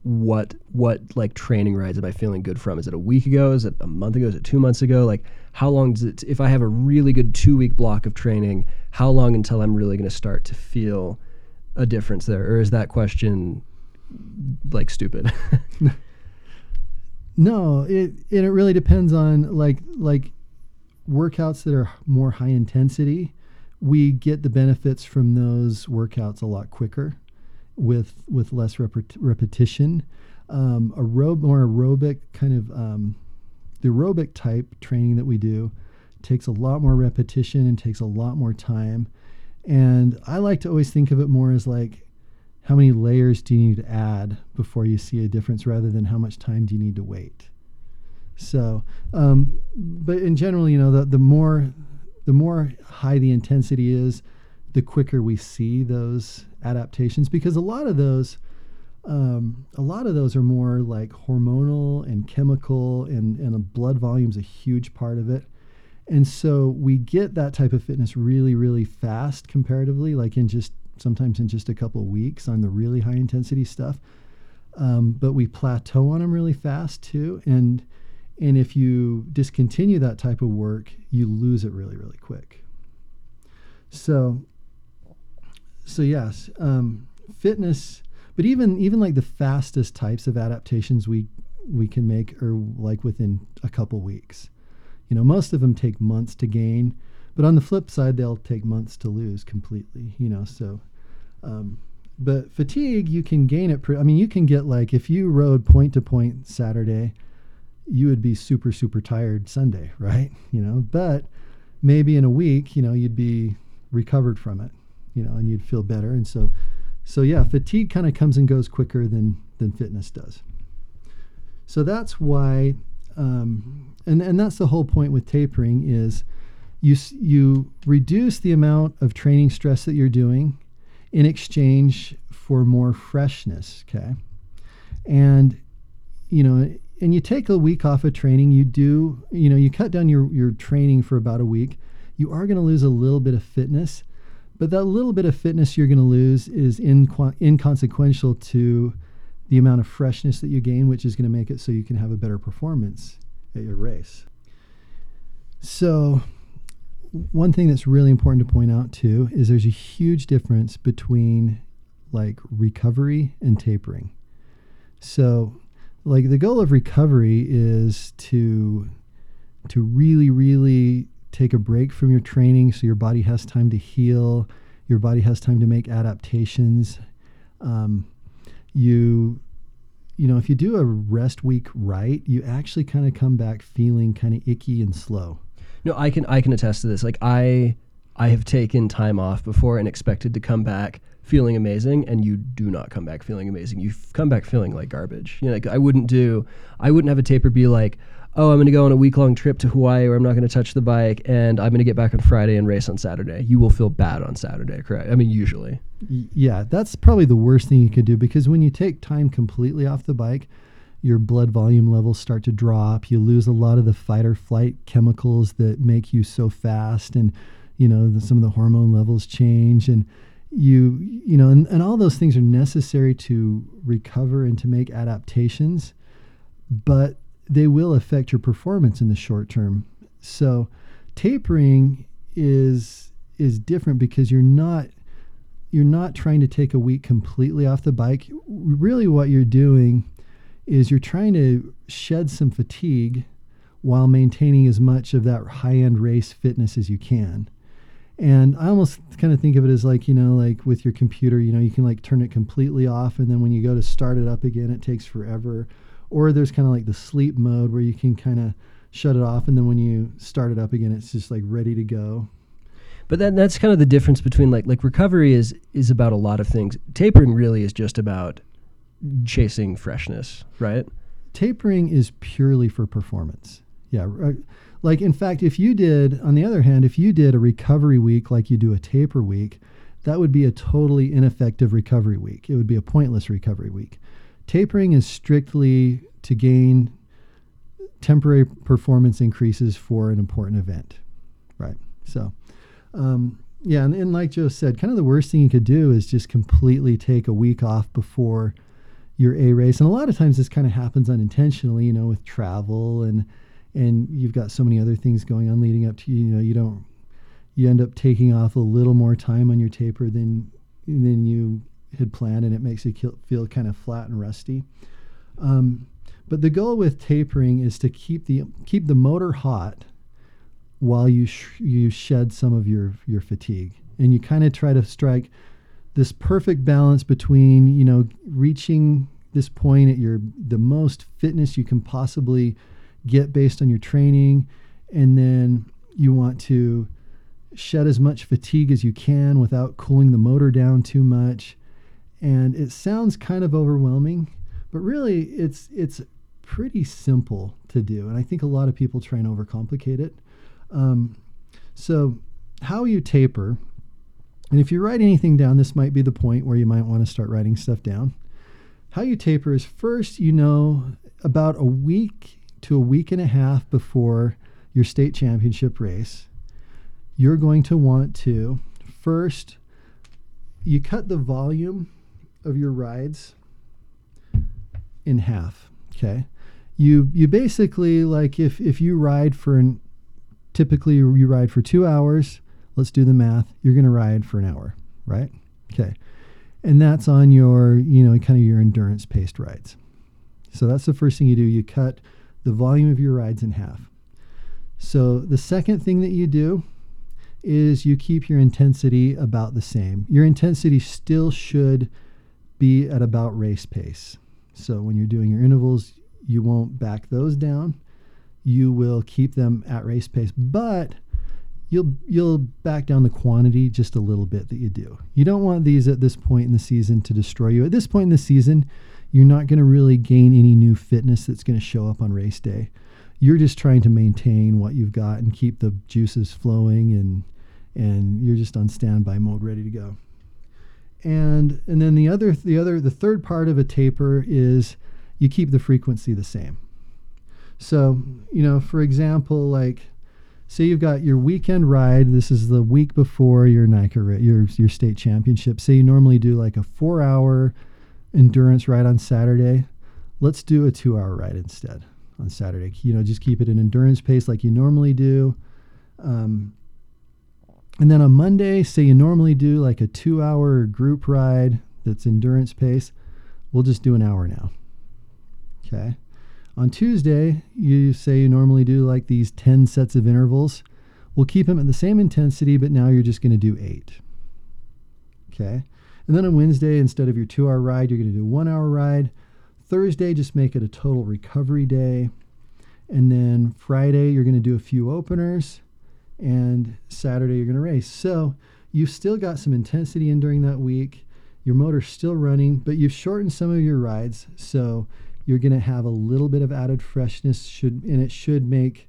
what what like training rides am I feeling good from? Is it a week ago? Is it a month ago? Is it two months ago? Like, how long does it? If I have a really good two week block of training, how long until I'm really going to start to feel a difference there, or is that question like stupid? no, it and it really depends on like like workouts that are more high intensity, we get the benefits from those workouts a lot quicker with with less rep- repetition. Um, aerob- more aerobic kind of um, the aerobic type training that we do takes a lot more repetition and takes a lot more time. And I like to always think of it more as like how many layers do you need to add before you see a difference rather than how much time do you need to wait. So, um, but in general, you know, the, the more the more high the intensity is, the quicker we see those adaptations because a lot of those um, a lot of those are more like hormonal and chemical and, and a blood volume is a huge part of it. And so we get that type of fitness really really fast comparatively like in just sometimes in just a couple weeks on the really high intensity stuff. Um, but we plateau on them really fast too. And and if you discontinue that type of work, you lose it really, really quick. So, so yes, um, fitness, but even even like the fastest types of adaptations we we can make are like within a couple weeks. You know, most of them take months to gain, but on the flip side, they'll take months to lose completely. You know, so. Um, but fatigue, you can gain it. Pre- I mean, you can get like if you rode point to point Saturday, you would be super super tired Sunday, right? You know, but maybe in a week, you know, you'd be recovered from it, you know, and you'd feel better. And so, so yeah, fatigue kind of comes and goes quicker than than fitness does. So that's why, um, and and that's the whole point with tapering is you you reduce the amount of training stress that you're doing in exchange for more freshness. Okay, and you know and you take a week off of training, you do, you know, you cut down your, your training for about a week, you are going to lose a little bit of fitness. But that little bit of fitness you're going to lose is inco- inconsequential to the amount of freshness that you gain, which is going to make it so you can have a better performance at your race. So, one thing that's really important to point out too is there's a huge difference between like recovery and tapering. So, like the goal of recovery is to to really really take a break from your training so your body has time to heal your body has time to make adaptations. Um, you you know if you do a rest week right you actually kind of come back feeling kind of icky and slow. No i can i can attest to this. Like i i have taken time off before and expected to come back feeling amazing and you do not come back feeling amazing. You come back feeling like garbage. You know, like I wouldn't do, I wouldn't have a taper be like, oh, I'm going to go on a week long trip to Hawaii where I'm not going to touch the bike and I'm going to get back on Friday and race on Saturday. You will feel bad on Saturday, correct? I mean, usually. Yeah, that's probably the worst thing you could do because when you take time completely off the bike, your blood volume levels start to drop. You lose a lot of the fight or flight chemicals that make you so fast, and you know the, some of the hormone levels change, and you you know, and, and all those things are necessary to recover and to make adaptations, but they will affect your performance in the short term. So tapering is is different because you're not you're not trying to take a week completely off the bike. Really what you're doing is you're trying to shed some fatigue while maintaining as much of that high-end race fitness as you can. And I almost kind of think of it as like, you know, like with your computer, you know, you can like turn it completely off and then when you go to start it up again, it takes forever. Or there's kind of like the sleep mode where you can kind of shut it off and then when you start it up again, it's just like ready to go. But then that's kind of the difference between like like recovery is is about a lot of things. Tapering really is just about chasing freshness, right? Tapering is purely for performance. Yeah, uh, like in fact, if you did on the other hand, if you did a recovery week like you do a taper week, that would be a totally ineffective recovery week. It would be a pointless recovery week. Tapering is strictly to gain temporary performance increases for an important event, right? So, um, yeah, and, and like Joe said, kind of the worst thing you could do is just completely take a week off before your A race. And a lot of times this kind of happens unintentionally, you know, with travel and and you've got so many other things going on leading up to you know you don't you end up taking off a little more time on your taper than than you had planned, and it makes you feel kind of flat and rusty. Um, but the goal with tapering is to keep the keep the motor hot while you sh- you shed some of your your fatigue, and you kind of try to strike this perfect balance between you know reaching this point at your the most fitness you can possibly get based on your training, and then you want to shed as much fatigue as you can without cooling the motor down too much and it sounds kind of overwhelming, but really it's it's pretty simple to do, and I think a lot of people try and overcomplicate it. Um, so, how you taper, and if you write anything down, this might be the point where you might want to start writing stuff down. How you taper is first, you know, about a week to a week and a half before your state championship race, you're going to want to first you cut the volume of your rides in half. Okay. You you basically like if if you ride for an typically you ride for two hours, let's do the math, you're gonna ride for an hour, right? Okay. And that's on your, you know, kind of your endurance paced rides. So that's the first thing you do. You cut the volume of your rides in half. So the second thing that you do is you keep your intensity about the same. Your intensity still should be at about race pace. So when you're doing your intervals, you won't back those down. You will keep them at race pace, but you'll you'll back down the quantity just a little bit that you do. You don't want these at this point in the season to destroy you. At this point in the season, you're not going to really gain any new fitness that's going to show up on race day. You're just trying to maintain what you've got and keep the juices flowing and and you're just on standby mode ready to go. And and then the other the other the third part of a taper is you keep the frequency the same. So you know for example like say you've got your weekend ride this is the week before your NICA your your state championship. Say you normally do like a 4 hour endurance ride on Saturday let's do a 2 hour ride instead on Saturday you know just keep it an endurance pace like you normally do um, and then on Monday, say you normally do like a two hour group ride that's endurance pace, we'll just do an hour now. Okay. On Tuesday, you say you normally do like these 10 sets of intervals. We'll keep them at the same intensity, but now you're just going to do eight. Okay. And then on Wednesday, instead of your two hour ride, you're going to do a one hour ride. Thursday, just make it a total recovery day. And then Friday, you're going to do a few openers and Saturday you're going to race. So you've still got some intensity in during that week. Your motor's still running, but you've shortened some of your rides, so you're going to have a little bit of added freshness. Should and it should make,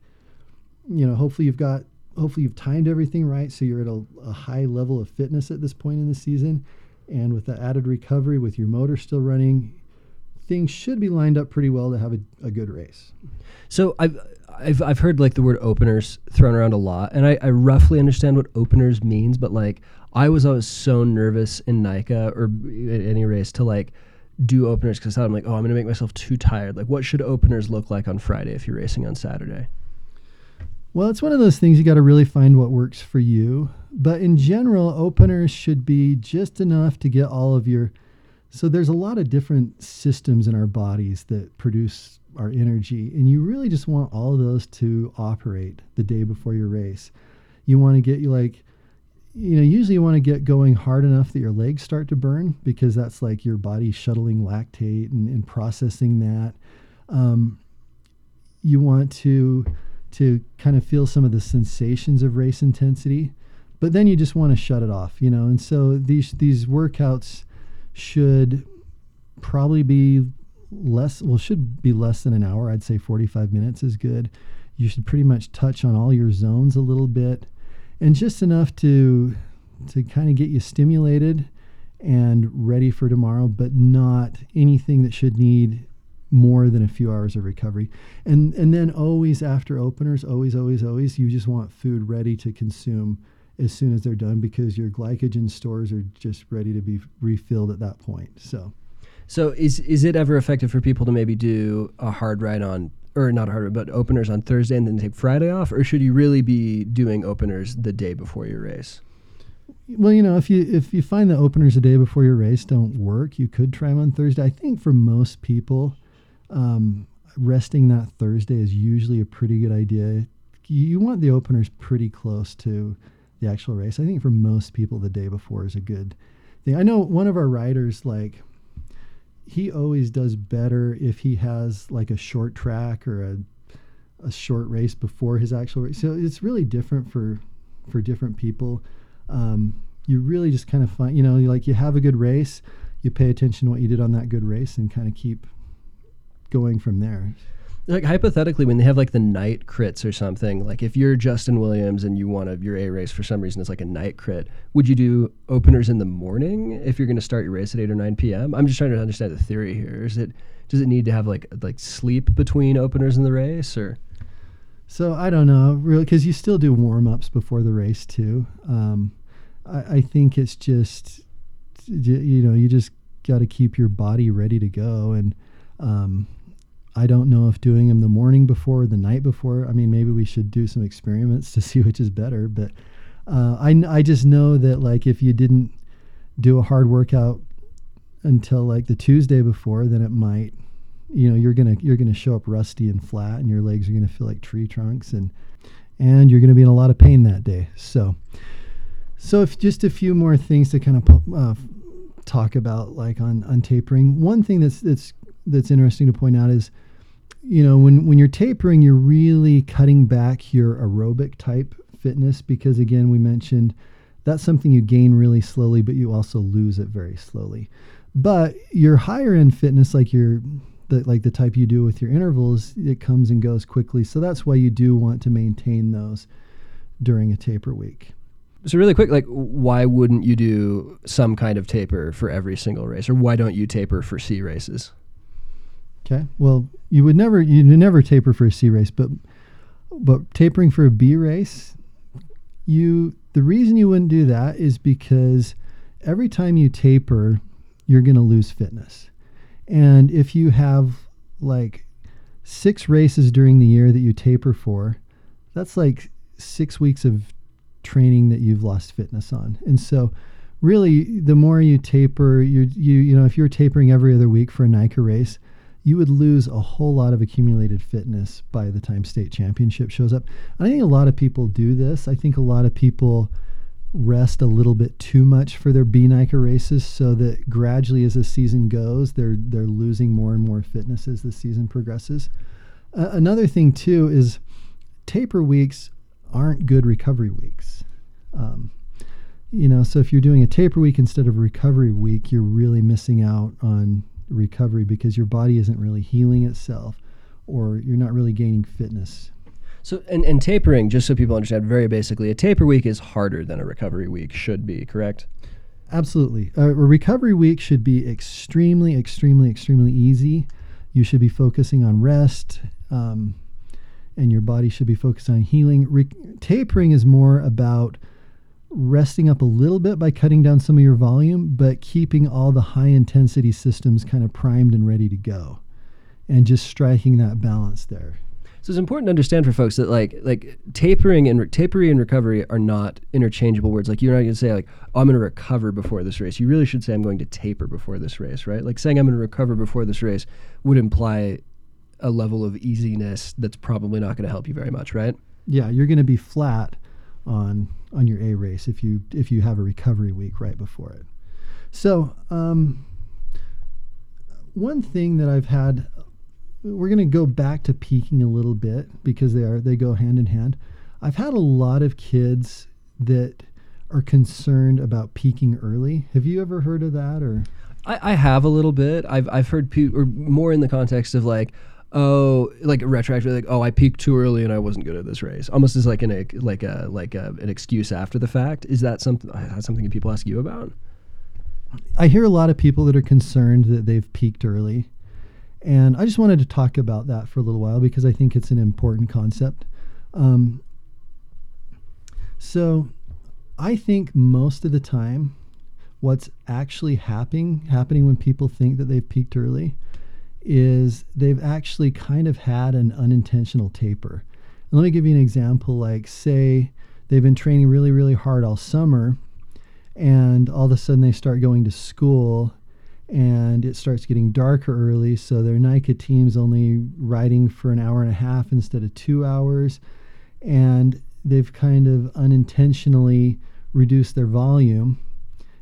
you know, hopefully you've got, hopefully you've timed everything right, so you're at a, a high level of fitness at this point in the season, and with the added recovery, with your motor still running, things should be lined up pretty well to have a, a good race. So I've, I've I've heard like the word openers thrown around a lot, and I, I roughly understand what openers means, but like I was always so nervous in NICA or at any race to like do openers because I'm like, oh, I'm gonna make myself too tired. Like, what should openers look like on Friday if you're racing on Saturday? Well, it's one of those things you got to really find what works for you. But in general, openers should be just enough to get all of your. So there's a lot of different systems in our bodies that produce our energy, and you really just want all of those to operate the day before your race. You want to get you like, you know, usually you want to get going hard enough that your legs start to burn because that's like your body shuttling lactate and, and processing that. Um, you want to to kind of feel some of the sensations of race intensity, but then you just want to shut it off, you know. And so these these workouts should probably be less well should be less than an hour. I'd say 45 minutes is good. You should pretty much touch on all your zones a little bit and just enough to to kind of get you stimulated and ready for tomorrow, but not anything that should need more than a few hours of recovery. And and then always after openers, always, always, always, you just want food ready to consume as soon as they're done because your glycogen stores are just ready to be refilled at that point. So So is is it ever effective for people to maybe do a hard ride on or not hard ride, but openers on Thursday and then take Friday off? Or should you really be doing openers the day before your race? well, you know, if you if you find the openers a day before your race don't work, you could try them on Thursday. I think for most people, um, resting that Thursday is usually a pretty good idea. You want the openers pretty close to the actual race. I think for most people, the day before is a good thing. I know one of our riders, like, he always does better if he has like a short track or a a short race before his actual race. So it's really different for for different people. Um, you really just kind of find, you know, like you have a good race, you pay attention to what you did on that good race, and kind of keep going from there. Like hypothetically, when they have like the night crits or something, like if you're Justin Williams and you want to your A race for some reason it's like a night crit, would you do openers in the morning if you're going to start your race at eight or nine p.m.? I'm just trying to understand the theory here. Is it does it need to have like like sleep between openers in the race or? So I don't know really because you still do warm ups before the race too. Um, I, I think it's just you know you just got to keep your body ready to go and. Um, I don't know if doing them the morning before or the night before. I mean, maybe we should do some experiments to see which is better. But uh, I, I just know that like if you didn't do a hard workout until like the Tuesday before, then it might, you know, you're gonna you're gonna show up rusty and flat, and your legs are gonna feel like tree trunks, and and you're gonna be in a lot of pain that day. So, so if just a few more things to kind of uh, talk about, like on on tapering. One thing that's that's that's interesting to point out is, you know, when when you're tapering, you're really cutting back your aerobic type fitness because again, we mentioned that's something you gain really slowly, but you also lose it very slowly. But your higher end fitness, like your the, like the type you do with your intervals, it comes and goes quickly. So that's why you do want to maintain those during a taper week. So really quick, like why wouldn't you do some kind of taper for every single race, or why don't you taper for C races? Okay. Well, you would never you never taper for a C race, but but tapering for a B race, you the reason you wouldn't do that is because every time you taper, you're going to lose fitness. And if you have like six races during the year that you taper for, that's like 6 weeks of training that you've lost fitness on. And so really the more you taper, you you you know, if you're tapering every other week for a NICA race, you would lose a whole lot of accumulated fitness by the time state championship shows up. I think a lot of people do this. I think a lot of people rest a little bit too much for their B NICA races so that gradually as the season goes, they're they're losing more and more fitness as the season progresses. Uh, another thing too is taper weeks aren't good recovery weeks. Um, you know, so if you're doing a taper week instead of a recovery week, you're really missing out on recovery because your body isn't really healing itself or you're not really gaining fitness. So, and, and tapering, just so people understand very basically, a taper week is harder than a recovery week should be, correct? absolutely. A, a recovery week should be extremely, extremely, extremely easy. You should be focusing on rest, um, and your body should be focused on healing. Re- tapering is more about resting up a little bit by cutting down some of your volume, but keeping all the high intensity systems kind of primed and ready to go, and just striking that balance there. So it's important to understand for folks that like like tapering and re- tapering and recovery are not interchangeable words. Like you're not going to say like oh, I'm going to recover before this race. You really should say I'm going to taper before this race, right? Like saying I'm going to recover before this race would imply a level of easiness that's probably not going to help you very much, right? Yeah, you're going to be flat on on your A race if you if you have a recovery week right before it. So um, one thing that I've had we're going to go back to peaking a little bit because they are they go hand in hand. I've had a lot of kids that are concerned about peaking early. Have you ever heard of that or? I, I have a little bit. I've I've heard pe- or more in the context of like, oh, like retroactively, like oh, I peaked too early and I wasn't good at this race. Almost as like an like a like a, an excuse after the fact. Is that something that's something that people ask you about? I hear a lot of people that are concerned that they've peaked early. And I just wanted to talk about that for a little while because I think it's an important concept. Um, so I think most of the time, what's actually happening happening when people think that they've peaked early is they've actually kind of had an unintentional taper. And let me give you an example. Like, say they've been training really, really hard all summer, and all of a sudden they start going to school and it starts getting darker early. So their NICA team's only riding for an hour and a half instead of two hours. And they've kind of unintentionally reduced their volume.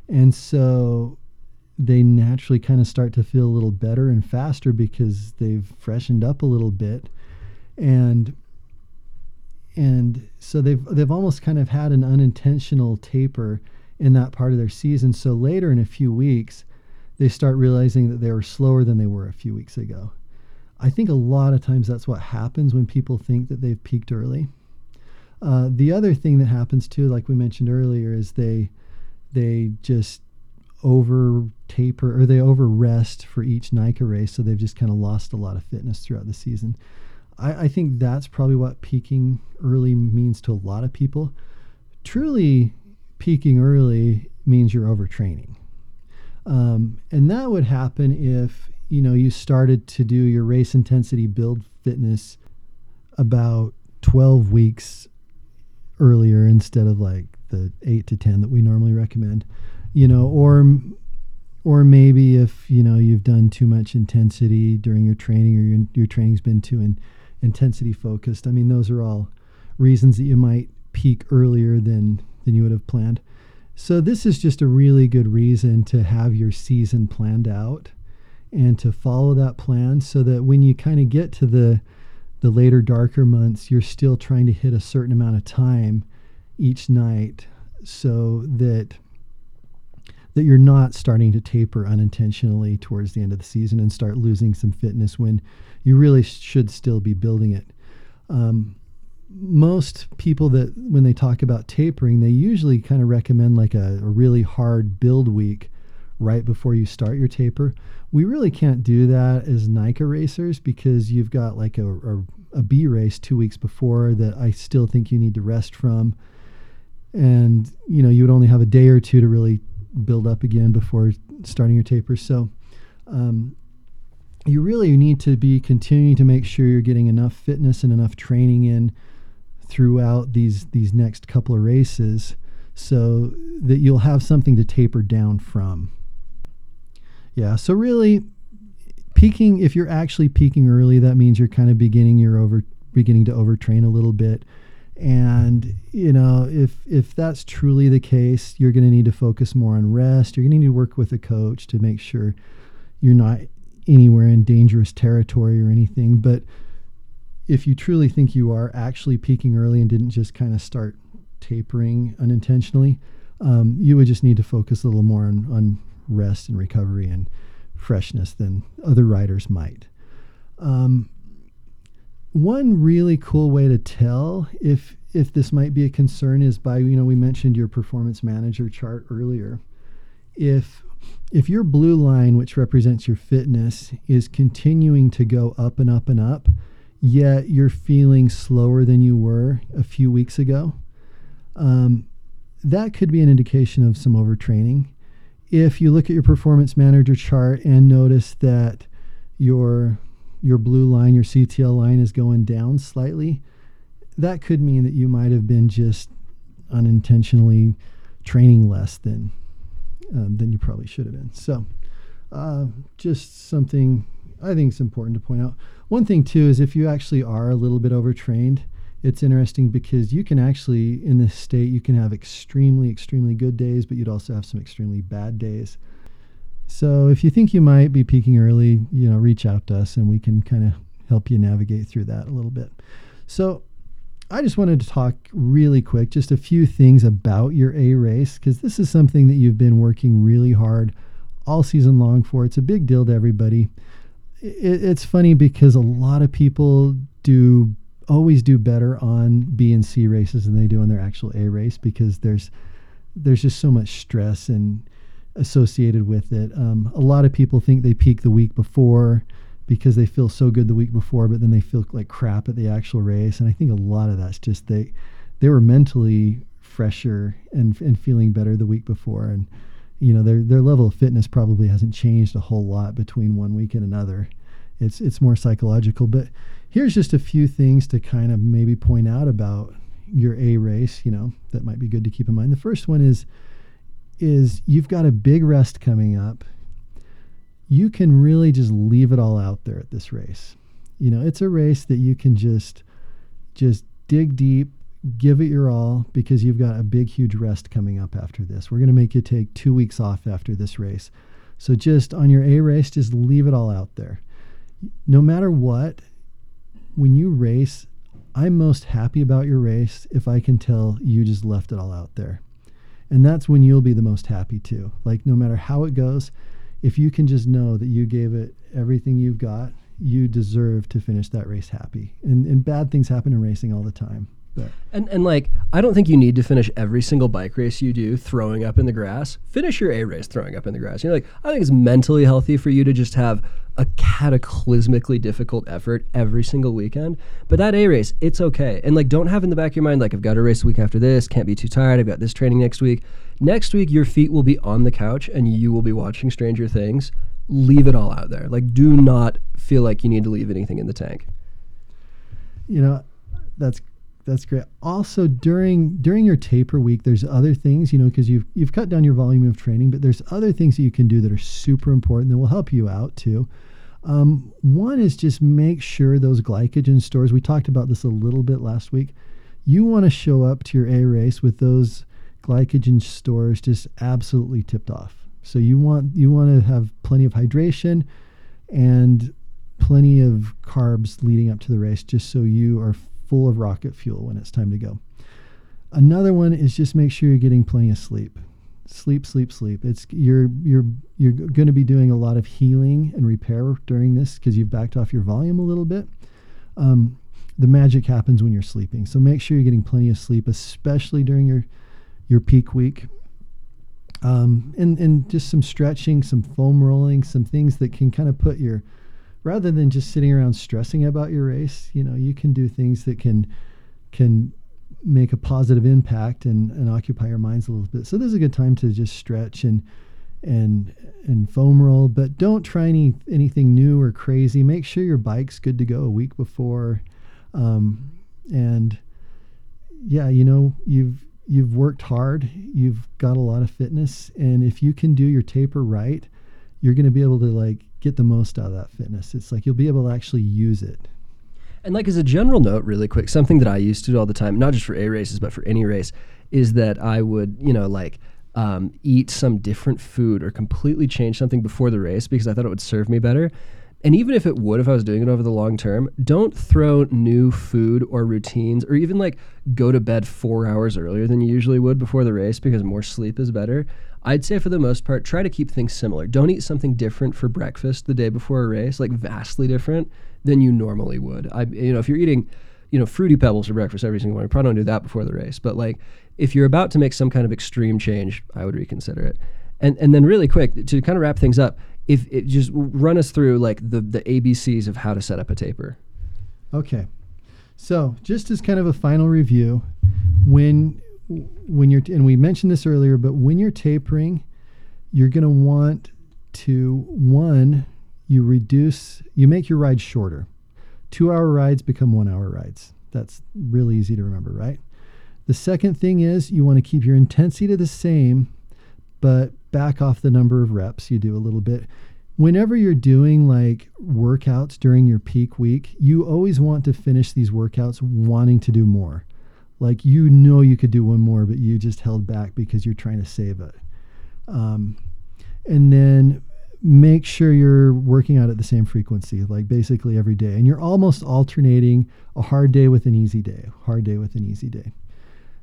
And so they naturally kind of start to feel a little better and faster because they've freshened up a little bit. And and so they've they've almost kind of had an unintentional taper in that part of their season. So later in a few weeks, they start realizing that they were slower than they were a few weeks ago. I think a lot of times that's what happens when people think that they've peaked early. Uh, the other thing that happens too, like we mentioned earlier, is they they just over taper or they over rest for each NICA race, so they've just kind of lost a lot of fitness throughout the season. I, I think that's probably what peaking early means to a lot of people. Truly, peaking early means you're overtraining. Um, and that would happen if you know you started to do your race intensity build fitness about 12 weeks earlier instead of like the 8 to 10 that we normally recommend you know or or maybe if you know you've done too much intensity during your training or your, your training's been too in, intensity focused i mean those are all reasons that you might peak earlier than than you would have planned. So this is just a really good reason to have your season planned out and to follow that plan so that when you kind of get to the the later darker months you're still trying to hit a certain amount of time each night so that that you're not starting to taper unintentionally towards the end of the season and start losing some fitness when you really should still be building it. Um, most people that when they talk about tapering, they usually kind of recommend like a, a, really hard build week right before you start your taper. We really can't do that as NICA racers because you've got like a, a, a B race two weeks before that I still think you need to rest from. And, you know, you would only have a day or two to really build up again before starting your taper. So, um, you really need to be continuing to make sure you're getting enough fitness and enough training in throughout these these next couple of races so that you'll have something to taper down from. Yeah, so really peaking if you're actually peaking early that means you're kind of beginning you're over beginning to overtrain a little bit and you know if if that's truly the case you're going to need to focus more on rest you're going to need to work with a coach to make sure you're not anywhere in dangerous territory or anything but if you truly think you are actually peaking early and didn't just kind of start tapering unintentionally, um, you would just need to focus a little more on, on rest and recovery and freshness than other riders might. Um, one really cool way to tell if if this might be a concern is by you know we mentioned your performance manager chart earlier if if your blue line, which represents your fitness, is continuing to go up and up and up, yet you're feeling slower than you were a few weeks ago, um, that could be an indication of some overtraining. If you look at your performance manager chart and notice that your your blue line, your CTL line is going down slightly, that could mean that you might have been just unintentionally training less than um, than you probably should have been. So, uh, just something I think is important to point out. One thing too is if you actually are a little bit overtrained, it's interesting because you can actually in this state you can have extremely extremely good days, but you'd also have some extremely bad days. So if you think you might be peaking early, you know, reach out to us and we can kind of help you navigate through that a little bit. So I just wanted to talk really quick, just a few things about your A race, because this is something that you've been working really hard all season long for. It's a big deal to everybody. It, it's funny because a lot of people do always do better on B and C races than they do on their actual A race because there's there's just so much stress and associated with it. Um, a lot of people think they peak the week before because they feel so good the week before, but then they feel like crap at the actual race. And I think a lot of that's just they they were mentally fresher and and feeling better the week before, and you know their their level of fitness probably hasn't changed a whole lot between one week and another. It's it's more psychological, but here's just a few things to kind of maybe point out about your A race. You know that might be good to keep in mind. The first one is is you've got a big rest coming up you can really just leave it all out there at this race. You know, it's a race that you can just just dig deep, give it your all because you've got a big huge rest coming up after this. We're going to make you take 2 weeks off after this race. So just on your A race just leave it all out there. No matter what, when you race, I'm most happy about your race if I can tell you just left it all out there. And that's when you'll be the most happy too. Like no matter how it goes, if you can just know that you gave it everything you've got, you deserve to finish that race happy. And, and bad things happen in racing all the time. But and and like I don't think you need to finish every single bike race you do throwing up in the grass. Finish your A race throwing up in the grass. You know, like I think it's mentally healthy for you to just have a cataclysmically difficult effort every single weekend. But that A race, it's okay. And like don't have in the back of your mind like I've got a race the week after this, can't be too tired, I've got this training next week. Next week your feet will be on the couch and you will be watching Stranger Things. Leave it all out there. Like do not feel like you need to leave anything in the tank. You know, that's that's great. Also, during during your taper week, there's other things you know because you've you've cut down your volume of training, but there's other things that you can do that are super important that will help you out too. Um, one is just make sure those glycogen stores. We talked about this a little bit last week. You want to show up to your A race with those glycogen stores just absolutely tipped off. So you want you want to have plenty of hydration and plenty of carbs leading up to the race, just so you are full of rocket fuel when it's time to go. Another one is just make sure you're getting plenty of sleep. Sleep, sleep, sleep. It's you're you're you're going to be doing a lot of healing and repair during this because you've backed off your volume a little bit. Um, the magic happens when you're sleeping, so make sure you're getting plenty of sleep, especially during your your peak week. Um, and and just some stretching, some foam rolling, some things that can kind of put your rather than just sitting around stressing about your race, you know, you can do things that can can make a positive impact and, and occupy your minds a little bit. So this is a good time to just stretch and and and foam roll, but don't try any anything new or crazy. Make sure your bike's good to go a week before. Um, and yeah, you know, you've you've worked hard, you've got a lot of fitness, and if you can do your taper right, you're going to be able to like get the most out of that fitness. It's like you'll be able to actually use it. And like as a general note, really quick, something that I used to do all the time, not just for A races, but for any race, is that I would, you know, like um, eat some different food or completely change something before the race because I thought it would serve me better. And even if it would, if I was doing it over the long term, don't throw new food or routines or even like go to bed four hours earlier than you usually would before the race because more sleep is better. I'd say for the most part, try to keep things similar. Don't eat something different for breakfast the day before a race, like vastly different than you normally would. I, you know, if you're eating, you know, fruity pebbles for breakfast every single morning, probably don't do that before the race. But like, if you're about to make some kind of extreme change, I would reconsider it. And and then really quick to kind of wrap things up, if it just run us through like the the ABCs of how to set up a taper. Okay. So, just as kind of a final review, when when you're and we mentioned this earlier, but when you're tapering, you're going to want to one, you reduce, you make your ride shorter. 2-hour rides become 1-hour rides. That's really easy to remember, right? The second thing is you want to keep your intensity to the same, but back off the number of reps you do a little bit whenever you're doing like workouts during your peak week, you always want to finish these workouts wanting to do more. Like you know you could do one more, but you just held back because you're trying to save it. Um, and then make sure you're working out at the same frequency, like basically every day. And you're almost alternating a hard day with an easy day, hard day with an easy day.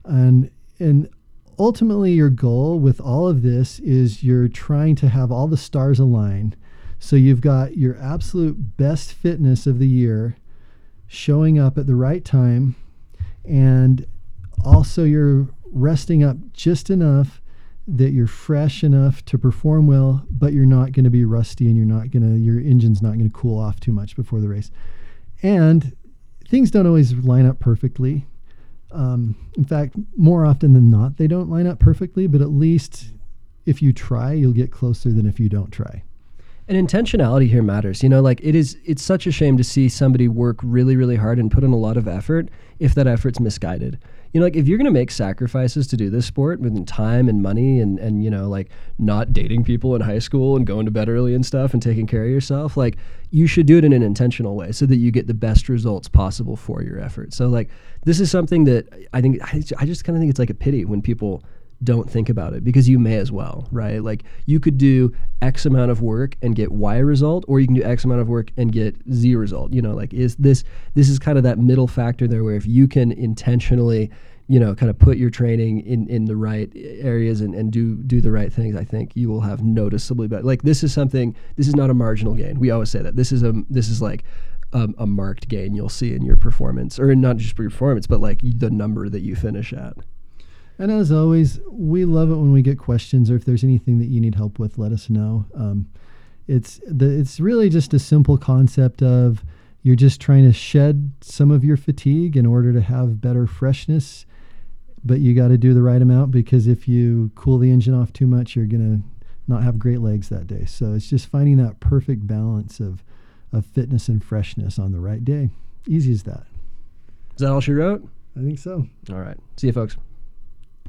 And and ultimately your goal with all of this is you're trying to have all the stars align so you've got your absolute best fitness of the year showing up at the right time, and also you're resting up just enough that you're fresh enough to perform well, but you're not going to be rusty and you're not going to your engine's not going to cool off too much before the race. And things don't always line up perfectly. Um, in fact, more often than not, they don't line up perfectly, but at least if you try, you'll get closer than if you don't try. And intentionality here matters. You know, like it is it's such a shame to see somebody work really, really hard and put in a lot of effort if that effort's misguided. You know, like if you're gonna make sacrifices to do this sport within time and money and, and you know, like not dating people in high school and going to bed early and stuff and taking care of yourself, like you should do it in an intentional way so that you get the best results possible for your effort. So like this is something that I think I, I just kind of think it's like a pity when people don't think about it because you may as well, right? Like you could do X amount of work and get Y result, or you can do X amount of work and get Z result. You know, like is this this is kind of that middle factor there where if you can intentionally, you know, kind of put your training in, in the right areas and, and do do the right things, I think you will have noticeably better. Like this is something this is not a marginal gain. We always say that. This is a this is like um, a marked gain you'll see in your performance, or not just your performance, but like the number that you finish at. And as always, we love it when we get questions or if there's anything that you need help with, let us know. Um, it's the, it's really just a simple concept of you're just trying to shed some of your fatigue in order to have better freshness, but you got to do the right amount because if you cool the engine off too much, you're gonna not have great legs that day. So it's just finding that perfect balance of of fitness and freshness on the right day. Easy as that. Is that all she wrote? I think so. All right. See you, folks.